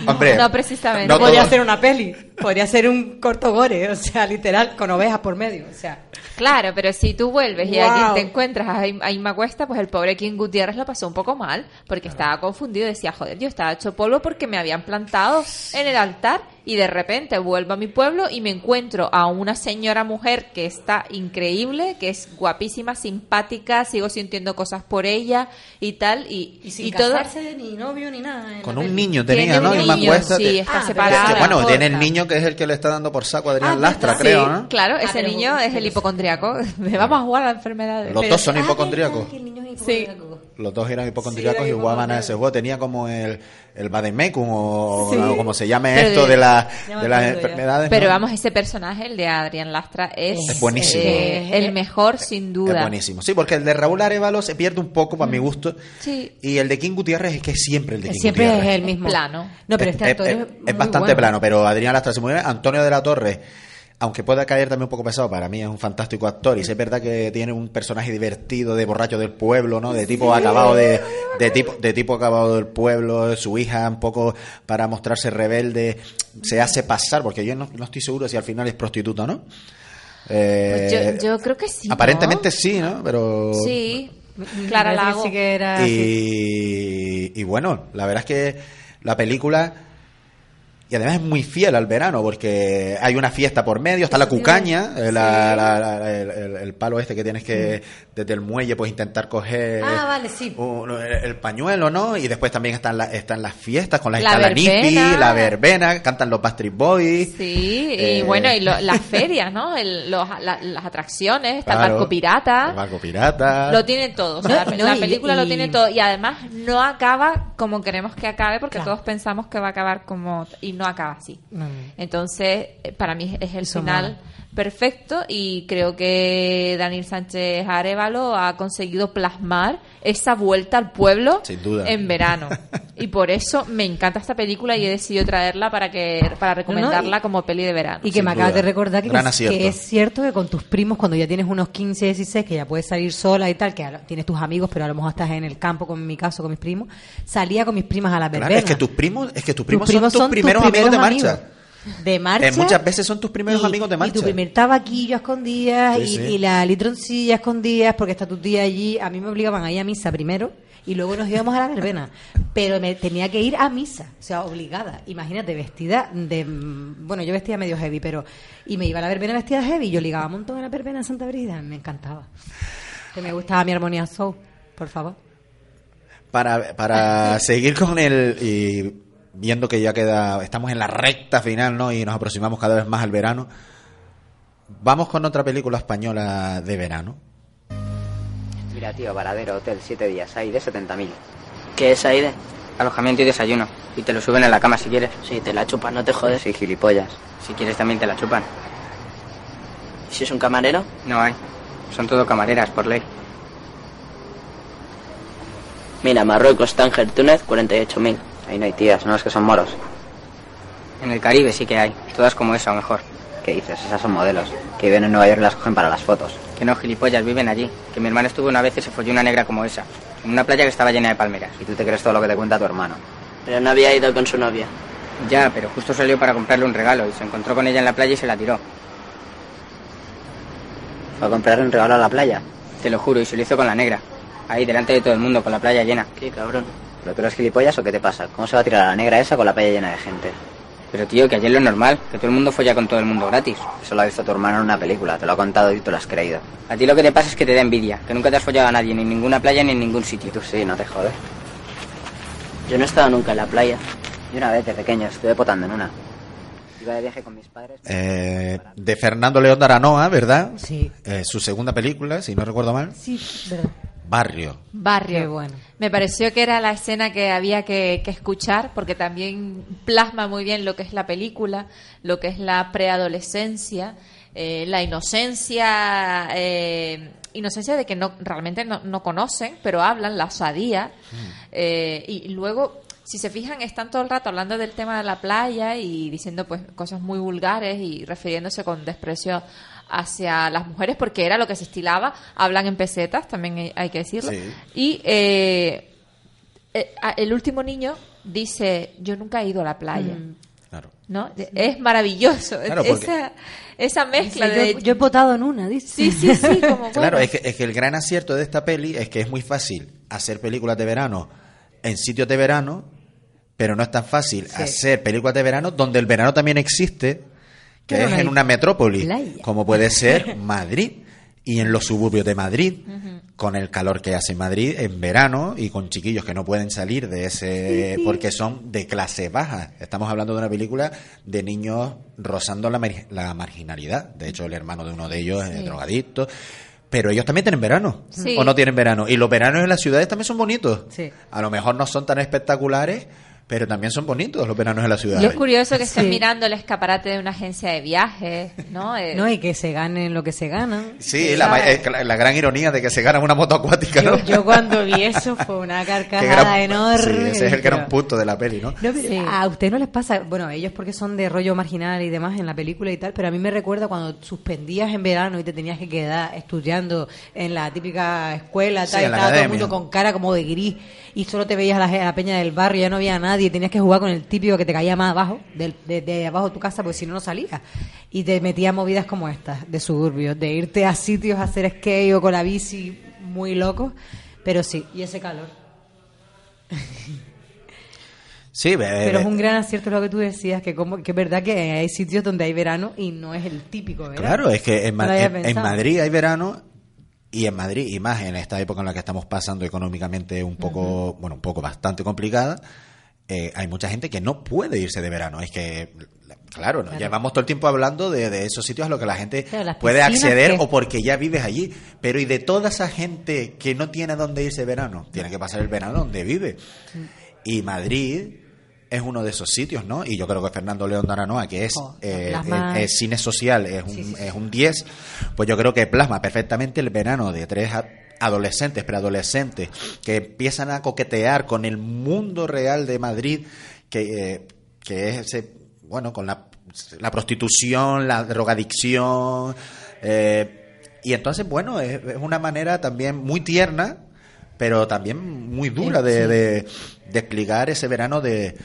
Hombre, no precisamente. no podría todo- ser una peli, podría ser un corto gore, o sea, literal, con ovejas por medio, o sea. Claro, pero si tú vuelves y aquí te encuentras a, Inma Cuesta, pues el pobre King Gutiérrez lo pasó un poco mal, porque estaba confundido, decía, joder, yo estaba hecho polvo porque me habían plantado en el altar y de repente vuelvo a mi pueblo y me encuentro a una señora mujer que está increíble, que es guapísima, simpática, sigo sintiendo cosas por ella y tal, y, Y sin y todo... casarse, ni novio, ni nada. Con un peli. niño tenía, Niño, Cuesta, sí, está Ah, separada. que, bueno, no tiene el niño que es el que le está dando por saco a Adrián Ah, Lastra, creo, ¿no? claro, Ah, ese pero- niño es el hipocondriaco. Vamos a jugar a la enfermedad. Los dos son hipocondríacos. Que el niño es Sí. Los dos eran hipocondríacos Sí, y era jugaban a hipocondríaco. ese juego. Tenía como el, el Vademecum o Sí. o como se llame Pero esto de- de, la- de las enfermedades. Pero ¿no? vamos, ese personaje, el de Adrián Lastra, es, Es buenísimo. eh, el mejor sin Es duda. buenísimo. Sí, porque el de Raúl Arevalo se pierde un poco para mi gusto. Sí. Y el de King Gutiérrez es que es siempre el de King Siempre Gutiérrez. es el mismo. plano. No, pero este es, actor es- es, es bastante bueno. plano, pero Adrián Lastra se bien. Antonio de la Torre, aunque pueda caer también un poco pesado, para mí es un fantástico actor. Y sí es verdad que tiene un personaje divertido de borracho del pueblo, ¿no? De tipo acabado de, de tipo, de tipo acabado del pueblo, su hija un poco para mostrarse rebelde, se hace pasar, porque yo no, no estoy seguro si al final es prostituta, ¿no? Eh, Pues yo, yo creo que sí. ¿no? aparentemente sí, ¿no? Pero Sí. Clara Lago. y, y bueno, la verdad es que la película. Y además es muy fiel al verano, porque hay una fiesta por medio, está la cucaña, eh, la- la- la- el, el- el palo este que tienes que, desde el muelle, pues intentar coger Ah, vale, sí. un- el, el pañuelo, ¿no? Y después también están, la- están las fiestas con la, La escalanipi, verbena. la verbena, cantan los Backstreet Boys. Sí, y Eh, bueno, y lo- las ferias, ¿no? El- los- la- las atracciones, está el Claro. barco pirata. El barco pirata. Lo tiene todo, o sea, No, la, no, la y- película lo y- tiene todo y además no acaba como queremos que acabe porque Claro. todos pensamos que va a acabar como y no acaba así. No, no. Entonces, eh, para mí es el Eso final. Perfecto y creo que Daniel Sánchez Arevalo ha conseguido plasmar esa vuelta al pueblo Sin duda. en verano. Y por eso me encanta esta película y he decidido traerla para que para recomendarla y- como peli de verano. Y que me acabas duda. de recordar que, es cierto que con tus primos, cuando ya tienes unos 15, 16, que ya puedes salir sola y tal, que tienes tus amigos, pero a lo mejor estás en el campo, como en mi caso, con mis primos, salía con mis primas a la Claro, verbena. es que tus primos, es que tus Tus primos, son tus tus primeros, amigos de marcha. amigos De marcha. Eh, muchas veces son tus primeros y- amigos de Y marcha. tu primer tabaquillo a escondidas Sí, y, sí. y la litroncilla a escondidas porque está tu tía allí. A mí me obligaban a ir a misa primero y luego nos íbamos a la verbena. Pero me tenía que ir a misa, o sea, obligada. Imagínate, vestida de... Bueno, yo vestía medio heavy, pero... Y me iba a la verbena vestida heavy y yo ligaba un montón a la verbena en Santa Brida. Me encantaba. Que me gustaba mi armonía soul, por favor. para, para seguir con el y viendo que ya queda estamos en la recta final no y nos aproximamos cada vez más al verano vamos con otra película española de verano Mira, tío, Varadero, hotel, siete días, ahí de 70.000. ¿Qué es Aide? Alojamiento y desayuno. Y te lo suben en la cama si quieres. Sí, te la chupan, no te jodes. Sí, gilipollas. Si quieres también te la chupan. ¿Y si es un camarero? No hay. Son todo camareras, por ley. Mira, Marruecos, Tánger, Túnez, 48.000. Ahí no hay tías, no es que son moros. En el Caribe sí que hay. Todas como esa o mejor. ¿Qué dices? Esas son modelos. Que viven en Nueva York y las cogen para las fotos. Que no, gilipollas, viven allí. Que mi hermano estuvo una vez y se folló una negra como esa. En una playa que estaba llena de palmeras. Y tú te crees todo lo que te cuenta tu hermano. Pero no había ido con su novia. Ya, pero justo salió para comprarle un regalo y se encontró con ella en la playa y se la tiró. ¿Fue a comprarle un regalo a la playa? Te lo juro, y se lo hizo con la negra. Ahí, delante de todo el mundo, con la playa llena. Qué cabrón. ¿Pero tú eres gilipollas o qué te pasa? ¿Cómo se va a tirar a la negra esa con la playa llena de gente? Pero tío, que ayer lo normal, que todo el mundo folla con todo el mundo gratis. Eso lo ha visto tu hermano en una película, te lo ha contado y tú lo has creído. A ti lo que te pasa es que te da envidia, que nunca te has follado a nadie, ni en ninguna playa ni en ningún sitio. Tú sí, no te jodes. Yo no he estado nunca en la playa. Y una vez de pequeño estuve potando en una. Iba de viaje con mis padres. Eh, de Fernando León de Aranoa verdad Sí. Eh, su segunda película si no recuerdo mal Sí, verdad. Barrio Barrio. Qué bueno. Me pareció que era la escena que había que, que escuchar porque también plasma muy bien lo que es la película, lo que es la preadolescencia, eh, la inocencia, eh, inocencia de que no realmente no, no conocen, pero hablan, la osadía, eh, y luego si se fijan, están todo el rato hablando del tema de la playa y diciendo pues cosas muy vulgares y refiriéndose con desprecio hacia las mujeres porque era lo que se estilaba. Hablan en pesetas, también hay, que decirlo. Sí. Y eh, eh, el último niño dice, yo nunca he ido a la playa. Mm. Claro. ¿No? Es maravilloso. Claro, porque- esa, esa mezcla Sí, de... yo, yo he potado en una, dice. Sí, sí, sí, como Claro, es que, es que el gran acierto de esta peli es que es muy fácil hacer películas de verano en sitios de verano, pero no es tan fácil Sí. hacer películas de verano donde el verano también existe, que es en una metrópoli, playa. como puede ser Madrid. Y en los suburbios de Madrid, con el calor que hace en Madrid en verano y con chiquillos que no pueden salir de ese porque son de clase baja. Estamos hablando de una película de niños rozando la, la marginalidad. De hecho, el hermano de uno de ellos es Sí. drogadicto. Pero ellos también tienen verano. Sí. ¿O no tienen verano? Y los veranos en las ciudades también son bonitos. Sí. A lo mejor no son tan espectaculares, pero también son bonitos los veranos en las Y ciudades. es curioso que estén Sí. mirando el escaparate de una agencia de viajes, ¿no? Eh, No, y que se ganen lo que se ganan. Sí, la, eh, la- la gran ironía de que se gana una moto acuática, ¿no? Yo, yo cuando vi eso fue una carcajada gran- enorme. Sí, ese es el gran punto de la peli, ¿no? No, pero A ustedes no les pasa, bueno, ellos porque son de rollo marginal y demás en la película y tal, pero a mí me recuerda cuando suspendías en verano y te tenías que quedar estudiando en la típica escuela, Sí, tal, y la estaba todo el mundo con cara como de gris y solo te veías a la, a la peña del barrio, ya no había nadie, tenías que jugar con el típico que te caía más abajo, de, de abajo de tu casa, porque si no, no salías. Y te metías movidas como estas, de suburbios, de irte a sitios a hacer skate o con la bici muy locos, pero sí, y ese calor. Sí, Pero es un gran acierto lo que tú decías, que, como, que es verdad que hay sitios donde hay verano y no es el típico verano. Claro, es que en, No. Madrid hay verano y en Madrid, y más en esta época en la que estamos pasando económicamente un poco, bueno, un poco bastante complicada, eh, hay mucha gente que no puede irse de verano. Es que, claro, ¿no? Claro. llevamos todo el tiempo hablando de, de esos sitios a los que la gente puede acceder que- o porque ya vives allí. Pero ¿y de toda esa gente que no tiene dónde irse de verano? Tiene que pasar el verano donde vive. Y Madrid es uno de esos sitios, ¿no? Y yo creo que Fernando León de Aranoa, que es, Oh, eh, es- es cine social, es un, Sí, sí, sí. es un 10, pues yo creo que plasma perfectamente el verano de tres a- adolescentes, preadolescentes, que empiezan a coquetear con el mundo real de Madrid, que, eh, que es ese, bueno, con la, la prostitución, la drogadicción, eh, y entonces, bueno, es, es una manera también muy tierna, pero también muy dura de, Sí. de- de explicar ese verano de,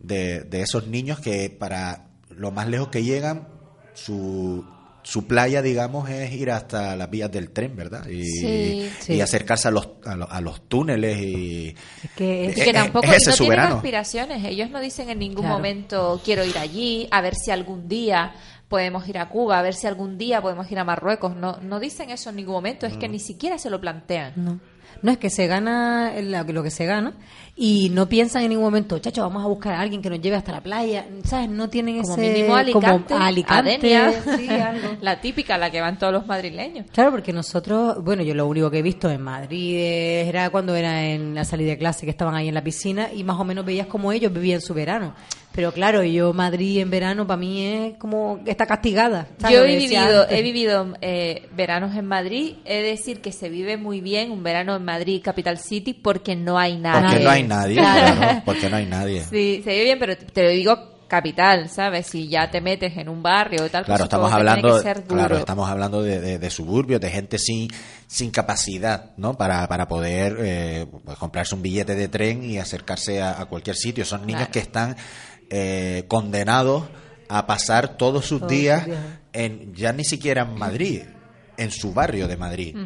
de, de esos niños que para lo más lejos que llegan, su, su playa, digamos, es ir hasta las vías del tren, ¿verdad? Y, Sí. y Sí. acercarse a los, a, los, a los túneles y... Es que es- Y que Eh, tampoco es ese no su tienen verano. aspiraciones. Ellos no dicen en ningún Claro. momento quiero ir allí, a ver si algún día podemos ir a Cuba, a ver si algún día podemos ir a Marruecos. No, no dicen eso en ningún momento. Es que ni siquiera se lo plantean. No. No es que se gana lo que se gana y no piensan en ningún momento, chacho, vamos a buscar a alguien que nos lleve hasta la playa, ¿sabes? No tienen Como ese mínimo Alicante, como Alicante, Adenia, sí, algo. la típica, la que van todos los madrileños. Claro, porque nosotros, bueno, yo lo único que he visto en Madrid era cuando era en la salida de clase que estaban ahí en la piscina y más o menos veías como ellos vivían su verano. Pero claro, yo Madrid en verano para mí es como que está castigada. ¿sabes? Yo he vivido, he vivido eh, veranos en Madrid. He de decir que se vive muy bien un verano en Madrid, Capital City, porque no hay nadie. Porque no hay nadie, Claro. claro, porque no hay nadie. Sí, se vive bien, pero te lo digo capital, ¿sabes? Si ya te metes en un barrio y tal, Claro, pues estamos supongo que tiene hablando, que ser duro. claro, estamos hablando de, de- de suburbios, de gente sin, sin capacidad, ¿no? Para, para poder eh, pues, comprarse un billete de tren y acercarse a, a cualquier sitio. Son niños Claro. que están eh, condenados a pasar todos sus Todos días en ya ni siquiera en Madrid, en su barrio de Madrid,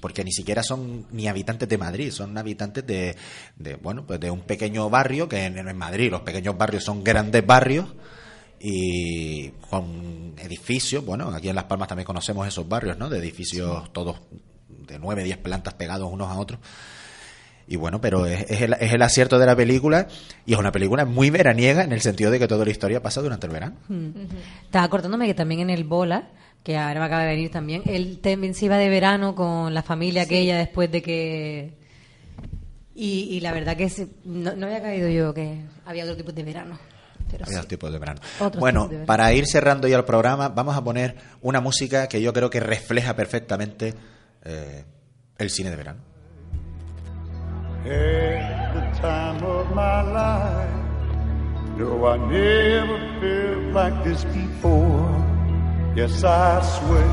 porque ni siquiera son ni habitantes de Madrid, son habitantes de, de bueno, pues de un pequeño barrio que en, en Madrid los pequeños barrios son grandes barrios y con edificios, bueno, aquí en Las Palmas también conocemos esos barrios, ¿no? De edificios todos de 9, 10 plantas pegados unos a otros. Y bueno, pero es, es el, es el acierto de la película y es una película muy veraniega en el sentido de que toda la historia pasa durante el verano. Mm. Estaba acordándome que también en el Bola, que ahora me acaba de venir también, él también se iba de verano con la familia aquella después de que... Y, y la verdad que se- no, no había caído yo que había otro tipo de verano. Pero Hay sí. dos tipos de verano. Otros bueno, tipos de verano. para ir cerrando ya el programa, vamos a poner una música que yo creo que refleja perfectamente eh, el cine de verano. Hey, good time of my life. No, I never felt like this before. Yes, I swear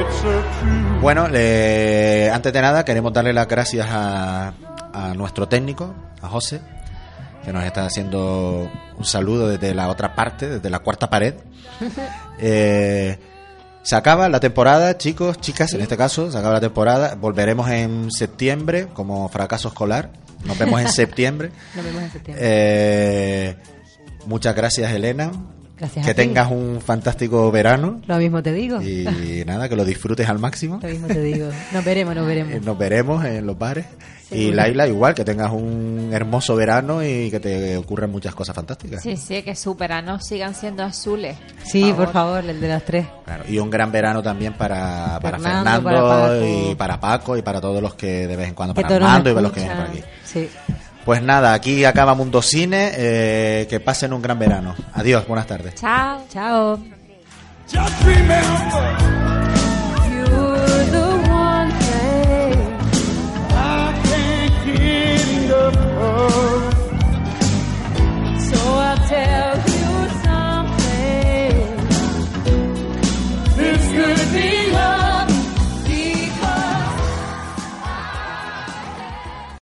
it's a true. Bueno, le- antes de nada queremos darle las gracias a, a nuestro técnico, a José, que nos está haciendo un saludo desde la otra parte, desde la cuarta pared. Eh, se acaba la temporada, chicos, chicas, en este caso, se acaba la temporada. Volveremos en septiembre como fracaso escolar. Nos vemos en septiembre. Nos vemos en septiembre. Eh, muchas gracias, Elena. Gracias que a ti. tengas un fantástico verano Lo mismo te digo. y nada, que lo disfrutes al máximo. Lo mismo te digo. Nos veremos, nos veremos. Eh, Nos veremos en los bares. Y. Laila, igual, que tengas un hermoso verano y que te ocurran muchas cosas fantásticas. Sí, sí, que sus veranos sigan siendo azules. Sí, por favor, el de las tres. Claro, y un gran verano también para, para Fernando, Fernando, para Paco. y para Paco y para todos los que de vez en cuando, para Armando y para los que vienen por aquí. Sí. Pues nada, aquí acaba Mundo Cine. eh, que pasen un gran verano. Adiós, buenas tardes. Chao. Chao. Just remember